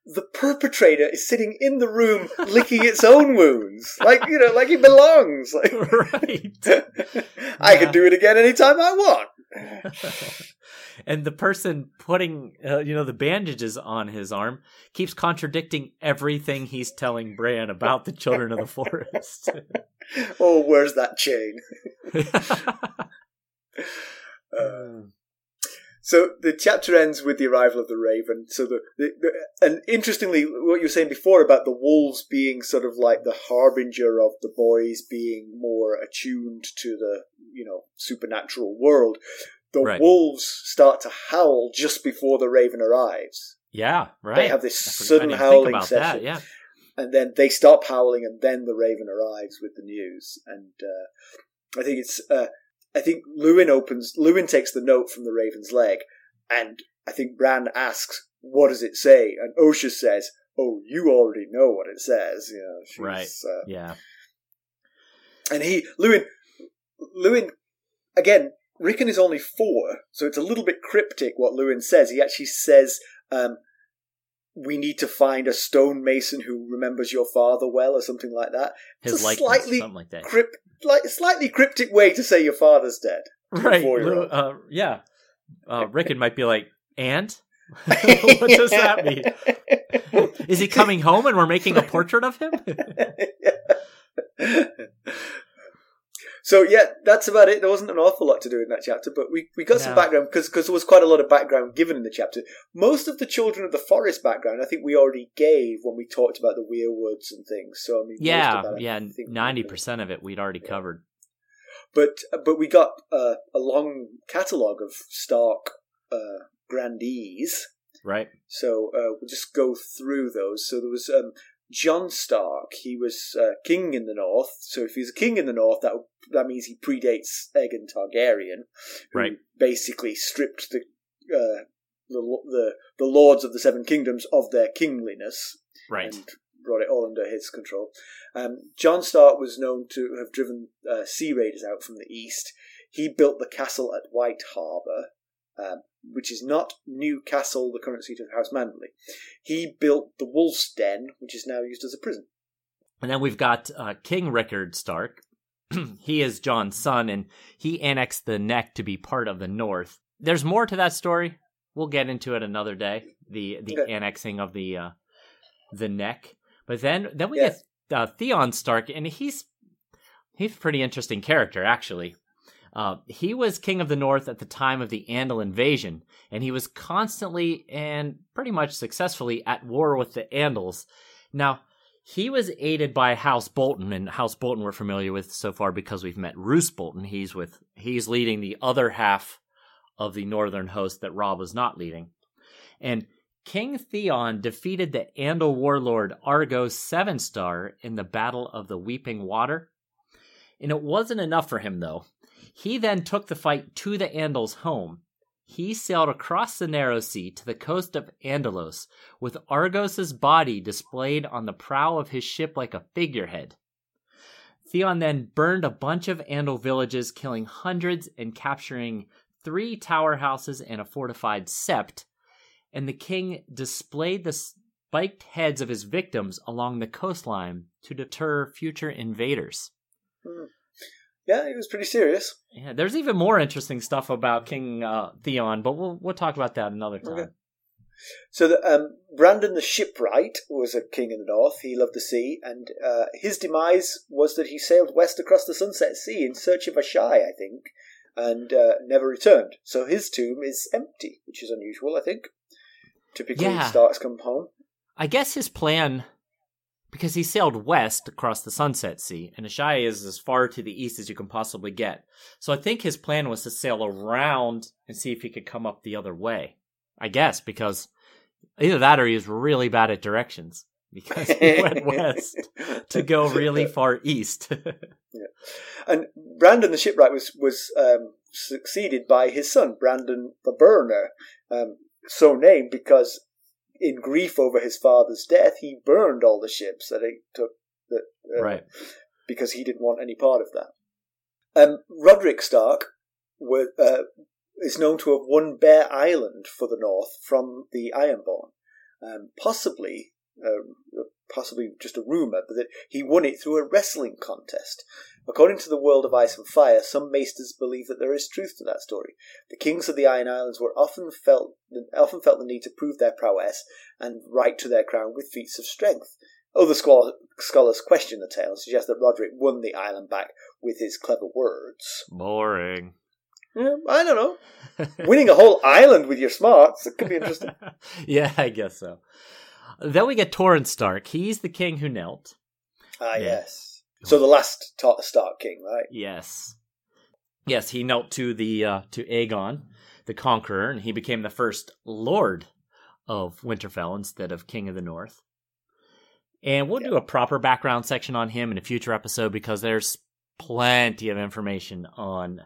The perpetrator is sitting in the room licking its own wounds, like you know, like he belongs. Like, right. I yeah. can do it again anytime I want. and the person putting uh, you know the bandages on his arm keeps contradicting everything he's telling Bran about the children of the forest. oh, where's that chain? uh, so the chapter ends with the arrival of the raven. So the, the, the, and interestingly, what you were saying before about the wolves being sort of like the harbinger of the boys being more attuned to the you know supernatural world the right. wolves start to howl just before the raven arrives. Yeah, right. They have this sudden howling session. That, yeah. And then they stop howling, and then the raven arrives with the news. And uh, I think it's uh, I think Luwin opens. Luwin takes the note from the Raven's leg, and I think Bran asks, "What does it say?" And Osha says, "Oh, you already know what it says." You know, she's, Right. Uh, Yeah. and he Luwin Luwin again Rickon is only four so it's a little bit cryptic what Luwin says he actually says um, we need to find a stonemason who remembers your father well or something like that His it's a slightly something like that. crypt like slightly cryptic way to say your father's dead right. Uh, yeah. Uh, Rickon might be like, and? what does that mean? Is he coming home and we're making a portrait of him? So yeah, that's about it. There wasn't an awful lot to do in that chapter, but we, we got some background because because there was quite a lot of background given in the chapter. Most of the children of the forest background, I think we already gave when we talked about the weirwoods and things. So I mean, yeah, that, yeah. ninety percent of it we'd already Yeah. covered. But but we got uh, a long catalogue of Stark uh, grandees. Right. So uh, we'll just go through those. So there was um, Jon Stark. He was uh, king in the north. So if he's a king in the north, that that means he predates Aegon Targaryen, who Right. basically stripped the, uh, the the the lords of the Seven Kingdoms of their kingliness Right. and brought it all under his control. Um, Jon Stark was known to have driven uh, sea raiders out from the east. He built the castle at White Harbour, um, which is not Newcastle, the current seat of House Manderley. He built the Wolf's Den, which is now used as a prison. And then we've got uh, King Rickard Stark. he is Jon's son, and he annexed the Neck to be part of the North. There's more to that story. We'll get into it another day. The the Okay. annexing of the uh, the Neck. But then then we Yes. get uh, Theon Stark, and he's he's a pretty interesting character actually. Uh, he was king of the North at the time of the Andal invasion, and he was constantly and pretty much successfully at war with the Andals. Now, he was aided by House Bolton, and House Bolton we're familiar with so far because we've met Roose Bolton. He's with he's leading the other half of the northern host that Robb was not leading. And King Theon defeated the Andal warlord Argos Sevenstar in the Battle of the Weeping Water. And it wasn't enough for him though. He then took the fight to the Andals' home. He sailed across the narrow sea to the coast of Andalos, with Argos's body displayed on the prow of his ship like a figurehead. Theon then burned a bunch of Andal villages, killing hundreds and capturing three tower houses and a fortified sept. And the king displayed the spiked heads of his victims along the coastline to deter future invaders. Hmm. Yeah, he was pretty serious. Yeah, there's even more interesting stuff about King uh, Theon, but we'll we'll talk about that another time. Okay. So the, um, Brandon the shipwright was a king in the north. He loved the sea, and uh, his demise was that he sailed west across the Sunset Sea in search of Asshai, I think, and uh, never returned. So his tomb is empty, which is unusual, I think. Typically, Yeah. Starks come home. I guess his plan, because he sailed west across the Sunset Sea, and Asshai is as far to the east as you can possibly get. So I think his plan was to sail around and see if he could come up the other way. I guess because either that or he was really bad at directions because he went west to go really far east. And Brandon the shipwright was was um, succeeded by his son Brandon the burner, um, so named because in grief over his father's death, he burned all the ships that he took that uh, right. because he didn't want any part of that. Um, Roderick Stark were, uh, is known to have won Bear Island for the North from the Ironborn, um, possibly. Uh, possibly just a rumor, but that he won it through a wrestling contest. According to the World of Ice and Fire, some maesters believe that there is truth to that story. The kings of the Iron Islands were often felt often felt the need to prove their prowess and right to their crown with feats of strength. Other scholars question the tale and suggest that Roderick won the island back with his clever words. Boring. Yeah, I don't know. Winning a whole island with your smarts, it could be interesting. yeah, I guess so. Then we get Torrhen Stark. He's the king who knelt. Ah, Yeah. yes. So the last Ta- Stark king, right? Yes. Yes, he knelt to the uh, to Aegon, the Conqueror, and he became the first Lord of Winterfell instead of King of the North. And we'll do a proper background section on him in a future episode because there's plenty of information on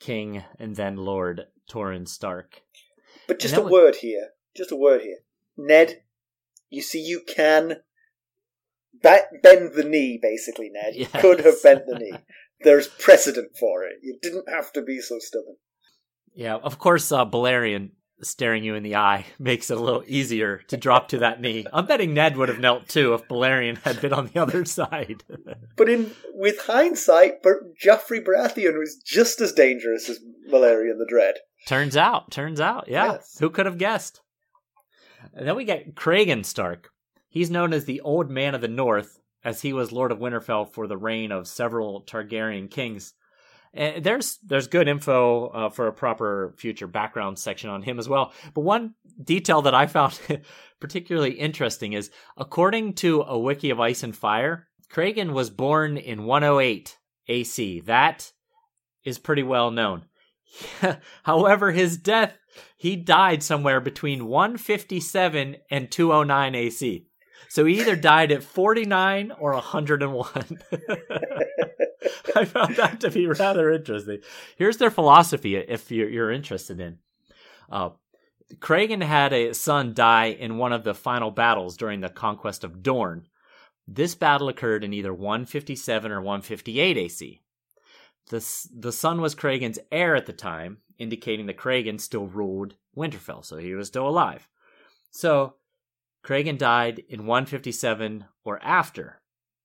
King and then Lord Torrhen Stark. But just a was- word here. Just a word here. Ned, you see, you can bend the knee, basically, Ned. You Yes. could have bent the knee. There's precedent for it. You didn't have to be so stubborn. Yeah, of course, uh, Balerion staring you in the eye makes it a little easier to drop to that knee. I'm betting Ned would have knelt too if Balerion had been on the other side. But in with hindsight, Joffrey Baratheon was just as dangerous as Balerion the Dread. turns out, turns out, yeah. Yes. Who could have guessed? And then we get Cregan Stark. He's known as the Old Man of the North, as he was Lord of Winterfell for the reign of several Targaryen kings. And there's there's good info uh, for a proper future background section on him as well. But one detail that I found particularly interesting is, according to a wiki of Ice and Fire, Cregan was born in 108 AC. That is pretty well known. However, his death, he died somewhere between 157 and 209 AC. So he either died at 49 or 101. I found that to be rather interesting. Here's their philosophy if you're, you're interested in. Uh, Cregan had a son die in one of the final battles during the conquest of Dorne. This battle occurred in either 157 or 158 AC. The, the son was Cregan's heir at the time, indicating that Cregan still ruled Winterfell, so he was still alive. So, Cregan died in 157 or after.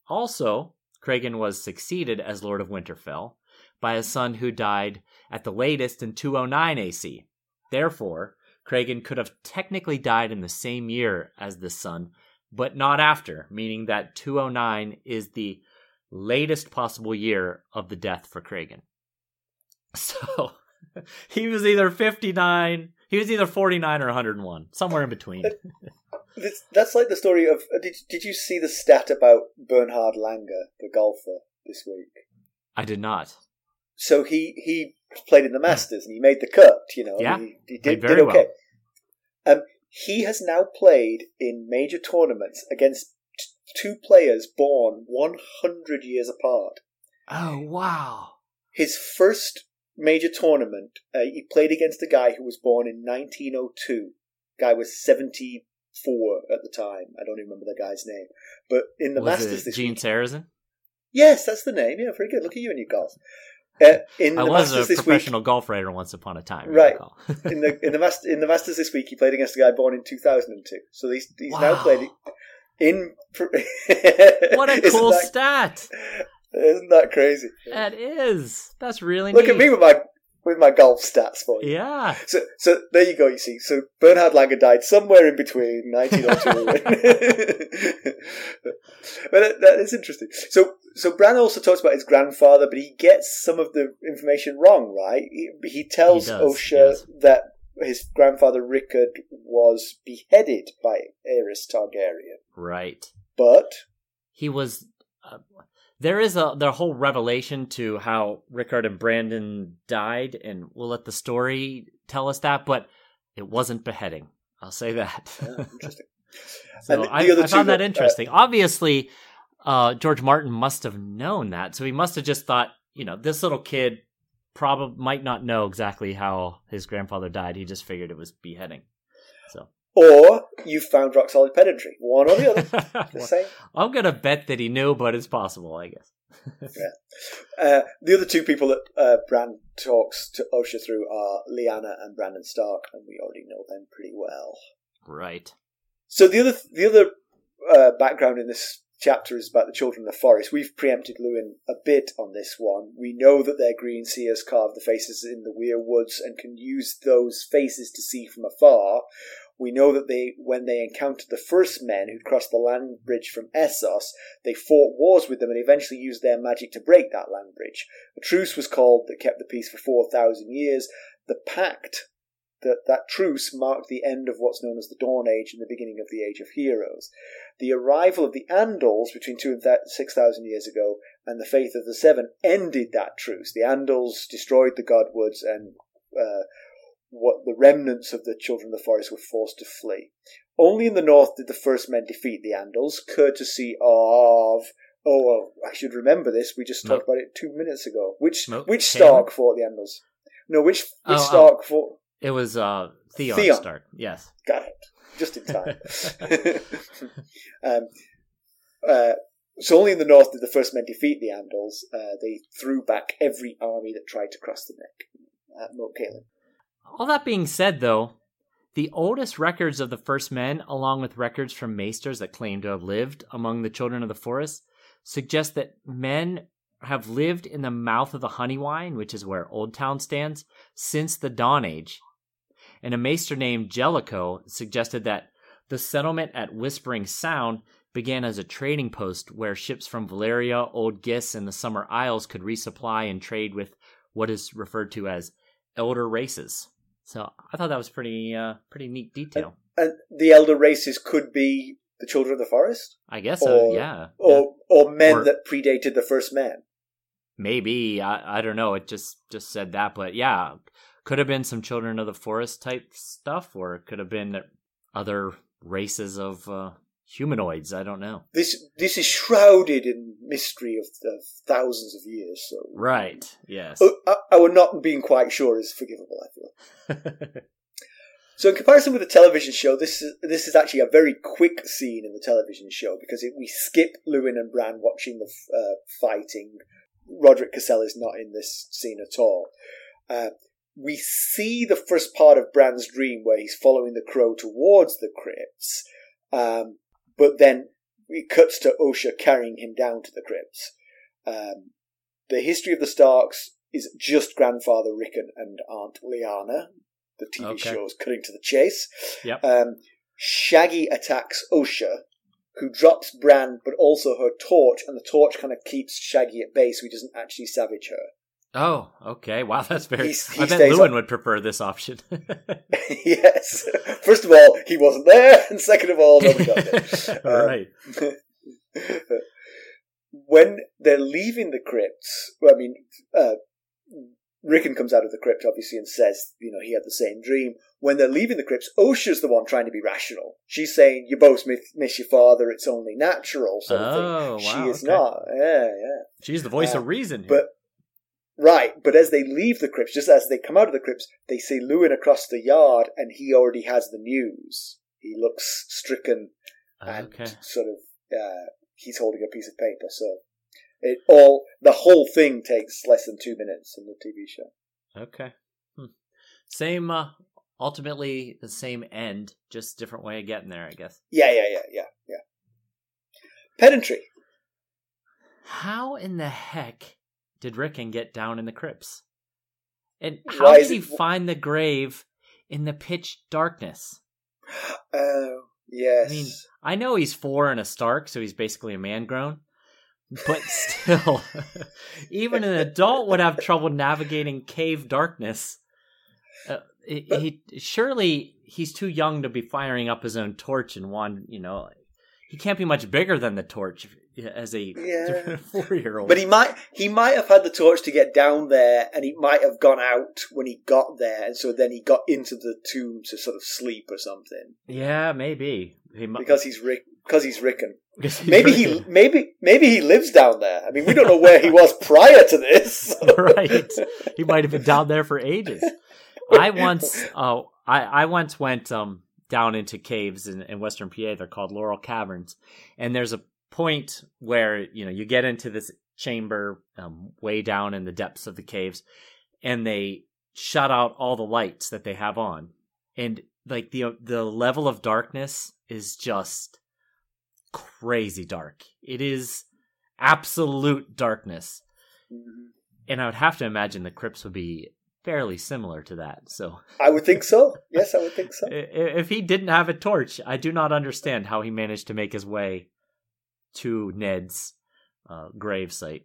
Also, Cregan was succeeded as Lord of Winterfell by a son who died at the latest in 209 AC. Therefore, Cregan could have technically died in the same year as this son, but not after, meaning that 209 is the latest possible year of the death for Cregan. So, he was either 59, he was either 49 or 101, somewhere in between. This, that's like the story of. uh, Did, did you see the stat about Bernhard Langer, the golfer, this week? I did not. So he, he played in the Masters and he made the cut, you know. Yeah, He, he did, very did okay. Um, he has now played in major tournaments against t- two players born 100 years apart. Oh, wow. His first major tournament, uh, he played against a guy who was born in 1902. Guy was 74 at the time. I don't even remember the guy's name. But in the was Masters this Gene week, Sarazen? yes, that's the name. Yeah, very good. Look at you and your golf. Uh, in I the was Masters a this week, professional golf writer once upon a time. Right. in the in the Masters in the Masters this week, he played against a guy born in 2002. So he's he's now Wow. played in. what a cool that- stat! Isn't that crazy? That is. That's really Look neat. at me with my with my golf stats for you. Yeah. So, so there you go. You see, so Bernhard Langer died somewhere in between 1902. but that, that is interesting. So, so Bran also talks about his grandfather, but he gets some of the information wrong. Right? He, he tells He does, Osha that his grandfather Rickard was beheaded by Aerys Targaryen, Right. but He was. Uh, there is a the whole revelation to how Rickard and Brandon died, and we'll let the story tell us that, but it wasn't beheading. I'll say that. uh, interesting. So I, I found that that, uh, interesting. Obviously, uh, George Martin must have known that, so he must have just thought, you know, this little kid probably might not know exactly how his grandfather died. He just figured it was beheading. So Or you found rock solid pedantry. One or the other. The same. I'm gonna bet that he knew, but it's possible, I guess. Uh, the other two people that uh, Bran talks to Osha through are Lyanna and Brandon Stark, and we already know them pretty well. Right. So the other the other uh, background in this chapter is about the children of the forest. We've preempted Luwin a bit on this one. We know that their green seers carve the faces in the weirwoods and can use those faces to see from afar. We know that they, when they encountered the first men who'd crossed the land bridge from Essos, they fought wars with them and eventually used their magic to break that land bridge. A truce was called that kept the peace for 4,000 years. The pact, that, that truce marked the end of what's known as the Dawn Age and the beginning of the Age of Heroes. The arrival of the Andals between two and th- 6,000 years ago and the Faith of the Seven ended that truce. The Andals destroyed the Godwoods and uh, what the remnants of the children of the forest were forced to flee. Only in the north did the first men defeat the Andals, courtesy of oh, well, I should remember this. We just talked about it two minutes ago. Which which? Stark fought the Andals? No, which which Oh, oh. Stark for? It was uh, Theon, Theon. Stark. Yes. Got it. Just in time. um, uh, so only in the north did the first men defeat the Andals. Uh, they threw back every army that tried to cross the neck at Moat Cailin. All that being said, though, the oldest records of the first men, along with records from maesters that claim to have lived among the children of the forest, suggest that men have lived in the mouth of the Honeywine, which is where Oldtown stands, since the Dawn Age. And a maester named Jellicoe suggested that the settlement at Whispering Sound began as a trading post where ships from Valyria, Old Ghis, and the Summer Isles could resupply and trade with what is referred to as elder races. So I thought that was pretty uh, pretty neat detail. And the elder races could be the children of the forest, I guess so. Or- Yeah. Yeah. or or men Or- that predated the first men. Maybe I I don't know. It just just said that, but yeah, could have been some children of the forest type stuff, or it could have been other races of uh, humanoids. I don't know. This this is shrouded in mystery of, of thousands of years. So Right. Yes. Oh, I- our not being quite sure is forgivable. I feel. So in comparison with the television show, this is this is actually a very quick scene in the television show because it, we skip Luwin and Bran watching the uh, fighting. Rodrick Cassel is not in this scene at all. Uh, we see the first part of Bran's dream where he's following the crow towards the crypts, um, but then it cuts to Osha carrying him down to the crypts. Um, the history of the Starks is just grandfather Rickon and Aunt Lyanna. The TV Okay. show is cutting to the chase. Yep. Um, Shaggy attacks Osha, who drops Bran, but also her torch, and the torch kind of keeps Shaggy at bay, so he doesn't actually savage her. Oh, okay. Wow, that's very. He's- he I bet Luwin up- would prefer this option. yes. First of all, he wasn't there, and second of all, nobody got there. Um, right. when they're leaving the crypts, well, I mean, uh, Rickon comes out of the crypt, obviously, and says, you know, he had the same dream. When they're leaving the crypts, Osha's the one trying to be rational. She's saying, you both miss, miss your father, it's only natural, sort of Oh, thing. wow, she is okay. not. Yeah, yeah. She's the voice Uh, of reason. here. But, right, but as they leave the crypts, just as they come out of the crypts, they see Luwin across the yard, and he already has the news. He looks stricken and okay. sort of uh, he's holding a piece of paper. So it all the whole thing takes less than two minutes in the TV show. Okay. Hmm. Same. Uh, ultimately, the same end, just different way of getting there, I guess. Yeah, yeah, yeah, yeah, yeah. Pedantry. How in the heck did Rickon get down in the crypts? And Why did he it- find the grave in the pitch darkness? Oh, yes. I mean, I know he's four and a Stark, so he's basically a man grown. But still, even an adult would have trouble navigating cave darkness. Uh, he, But- he surely he's too young to be firing up his own torch and one. You know, he can't be much bigger than the torch as a Yeah. four year old. but he might he might have had the torch to get down there, and he might have gone out when he got there, and so then he got into the tomb to sort of sleep or something yeah, maybe he mu- because he's Rick because he's Rickon. he's Maybe he maybe maybe he lives down there. I mean, we don't know where he was prior to this. right. He might have been down there for ages. I once, oh, I, I once went um down into caves in, in Western PA. They're called Laurel Caverns, and there's a point where you know you get into this chamber um, way down in the depths of the caves, and they shut out all the lights that they have on, and like the the level of darkness is just crazy dark. It is absolute darkness and I would have to imagine the crypts would be fairly similar to that. So I would think so. Yes, I would think so. if he didn't have a torch, I do not understand how he managed to make his way to Ned's uh, grave site.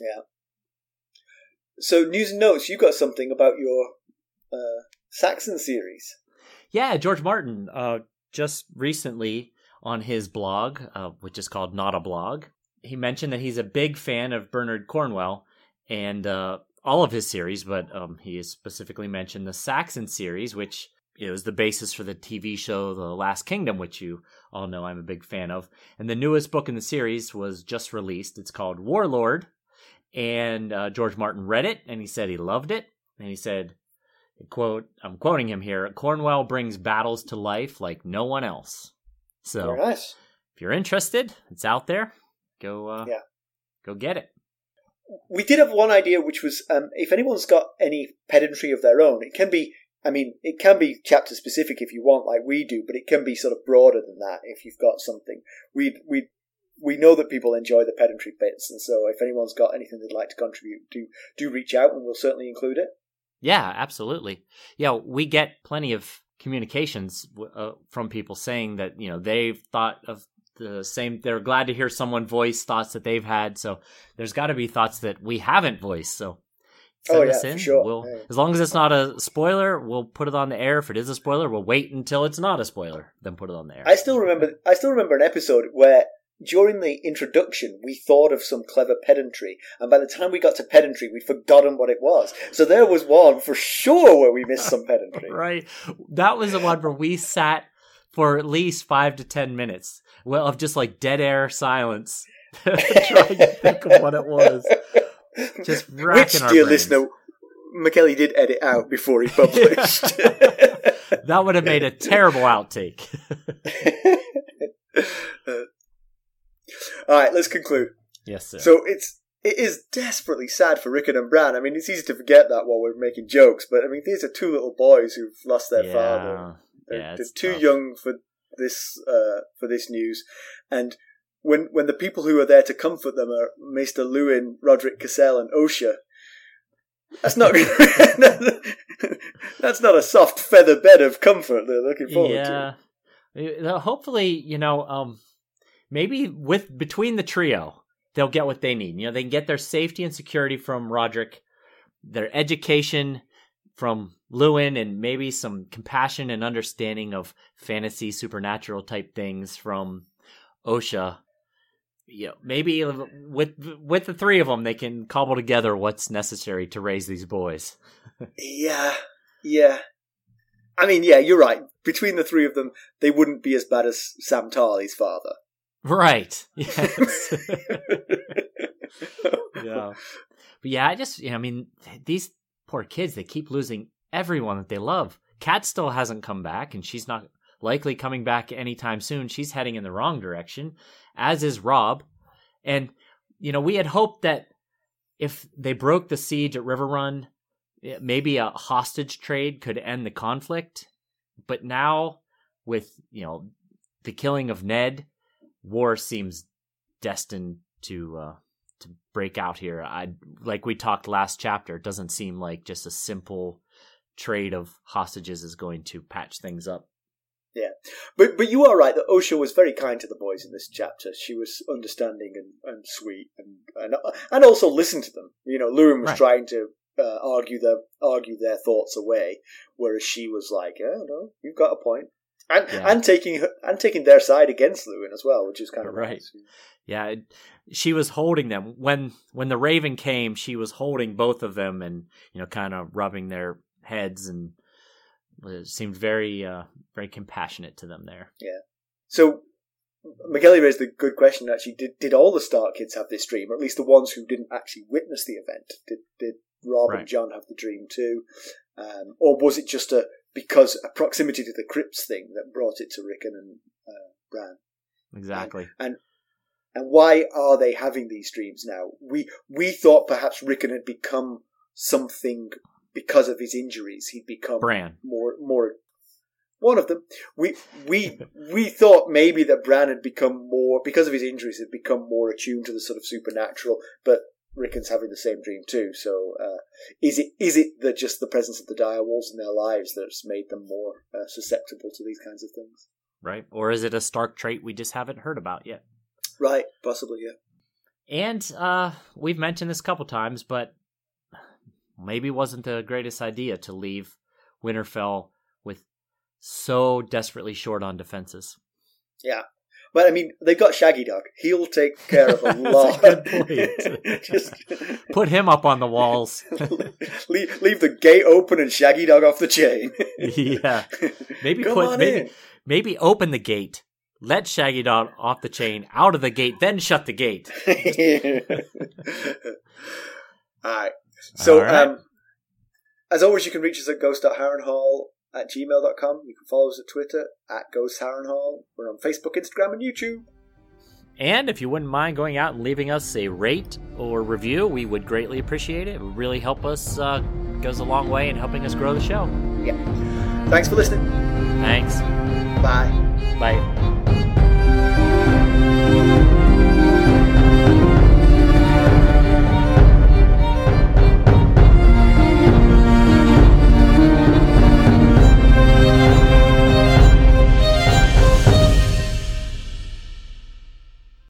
Yeah. So, news and notes. You got something about your uh, Saxon series. Yeah, George Martin uh, just recently on his blog, uh, which is called Not a Blog, he mentioned that he's a big fan of Bernard Cornwell and uh, all of his series, but um, he has specifically mentioned the Saxon series, which it was the basis for the TV show The Last Kingdom, which you all know I'm a big fan of. And the newest book in the series was just released. It's called Warlord, and uh, George Martin read it and he said he loved it. and he said, "quote I'm quoting him here. Cornwell brings battles to life like no one else." So, nice. if you're interested, it's out there. Go, uh, Yeah. go get it. We did have one idea, which was um, if anyone's got any pedantry of their own, it can be. I mean, it can be chapter specific if you want, like we do, but it can be sort of broader than that if you've got something. We we we know that people enjoy the pedantry bits, and so if anyone's got anything they'd like to contribute, do do reach out, and we'll certainly include it. Yeah, absolutely. Yeah, we get plenty of communications uh, from people saying that you know they've thought of the same. They're glad to hear someone voice thoughts that they've had. So there's got to be thoughts that we haven't voiced. So Oh, send Oh, yeah, us in. sure. We'll, Yeah. as long as it's not a spoiler, we'll put it on the air. If it is a spoiler, we'll wait until it's not a spoiler, then put it on the air. I still remember. I still remember an episode where during the introduction we thought of some clever pedantry, and by the time we got to pedantry, we'd forgotten what it was. So there was one for sure where we missed some pedantry. right. That was the one where we sat for at least five to ten minutes well of just like dead air silence trying to think of what it was. Just Which, dear brains. listener, McKelly did edit out before he published. That would have made a terrible outtake. All right, let's conclude. yes, sir. So it's it is desperately sad for Rickon and Bran. I mean, it's easy to forget that while we're making jokes, but I mean, these are two little boys who've lost their father. They're, Yeah, they're too tough. young for this uh, for this news, and when when the people who are there to comfort them are Maester Luwin, Rodrick Cassel, and Osha. That's not that's not a soft feather bed of comfort they're looking forward to. yeah. Uh, Hopefully, you know, um, maybe with between the trio, they'll get what they need. You know, they can get their safety and security from Roderick, their education from Luwin, and maybe some compassion and understanding of fantasy, supernatural type things from Osha. You know, maybe with with the three of them, they can cobble together what's necessary to raise these boys. Yeah, yeah. I mean, yeah, you're right. Between the three of them, they wouldn't be as bad as Sam Tarly's father. Right. Yes. yeah. But yeah, I just, you know, I mean, these poor kids, they keep losing everyone that they love. Cat still hasn't come back, and she's not likely coming back anytime soon. She's heading in the wrong direction, as is Robb. And, you know, we had hoped that if they broke the siege at Riverrun, eh, maybe a hostage trade could end the conflict. But now, with, you know, the killing of Ned, war seems destined to uh, to break out here. I like we talked last chapter. It doesn't seem like just a simple trade of hostages is going to patch things up. Yeah, but but you are right that Osha was very kind to the boys in this chapter. She was understanding and, and sweet, and, and and also listened to them. You know, Luwin was Right. trying to uh, argue their argue their thoughts away, whereas she was like, "Yeah, no, you've got a point," and Yeah. and taking her, and taking their side against Luwin as well, which is kind of Right. nice. Yeah, it, she was holding them when when the Raven came. She was holding both of them and you know, kind of rubbing their heads and it seemed very uh, very compassionate to them there. Yeah. So McKelly raised a good question. Actually, did did all the Stark kids have this dream, or at least the ones who didn't actually witness the event? Did did Robb Right. and Jon have the dream too, um, or was it just a because a proximity to the crypts thing that brought it to Rickon and uh, Bran? Exactly. And And why are they having these dreams now? We we thought perhaps Rickon had become something because of his injuries. He'd become Bran. more more one of them. We we we thought maybe that Bran had become more because of his injuries had become more attuned to the sort of supernatural, but Rickon's having the same dream too. So uh, is it is it that just the presence of the direwolves in their lives that's made them more uh, susceptible to these kinds of things? Right? Or is it a Stark trait we just haven't heard about yet? Right, possibly, yeah. And uh, we've mentioned this a couple times, but maybe it wasn't the greatest idea to leave Winterfell with so desperately short on defenses. Yeah. But I mean, they've got Shaggydog. He'll take care of a a lot. point. Just Put him up on the walls. leave, leave the gate open and Shaggydog off the chain. yeah. Maybe Come put maybe in. maybe open the gate. Let Shaggydog off the chain, out of the gate, then shut the gate. All right. So, right. um, As always, you can reach us at ghost.harrenhall at gmail.com. You can follow us at Twitter at ghostharrenhall. We're on Facebook, Instagram, and YouTube. And if you wouldn't mind going out and leaving us a rate or review, we would greatly appreciate it. It would really help us, uh, goes a long way in helping us grow the show. Yeah. Thanks for listening. Thanks. Bye. Bye.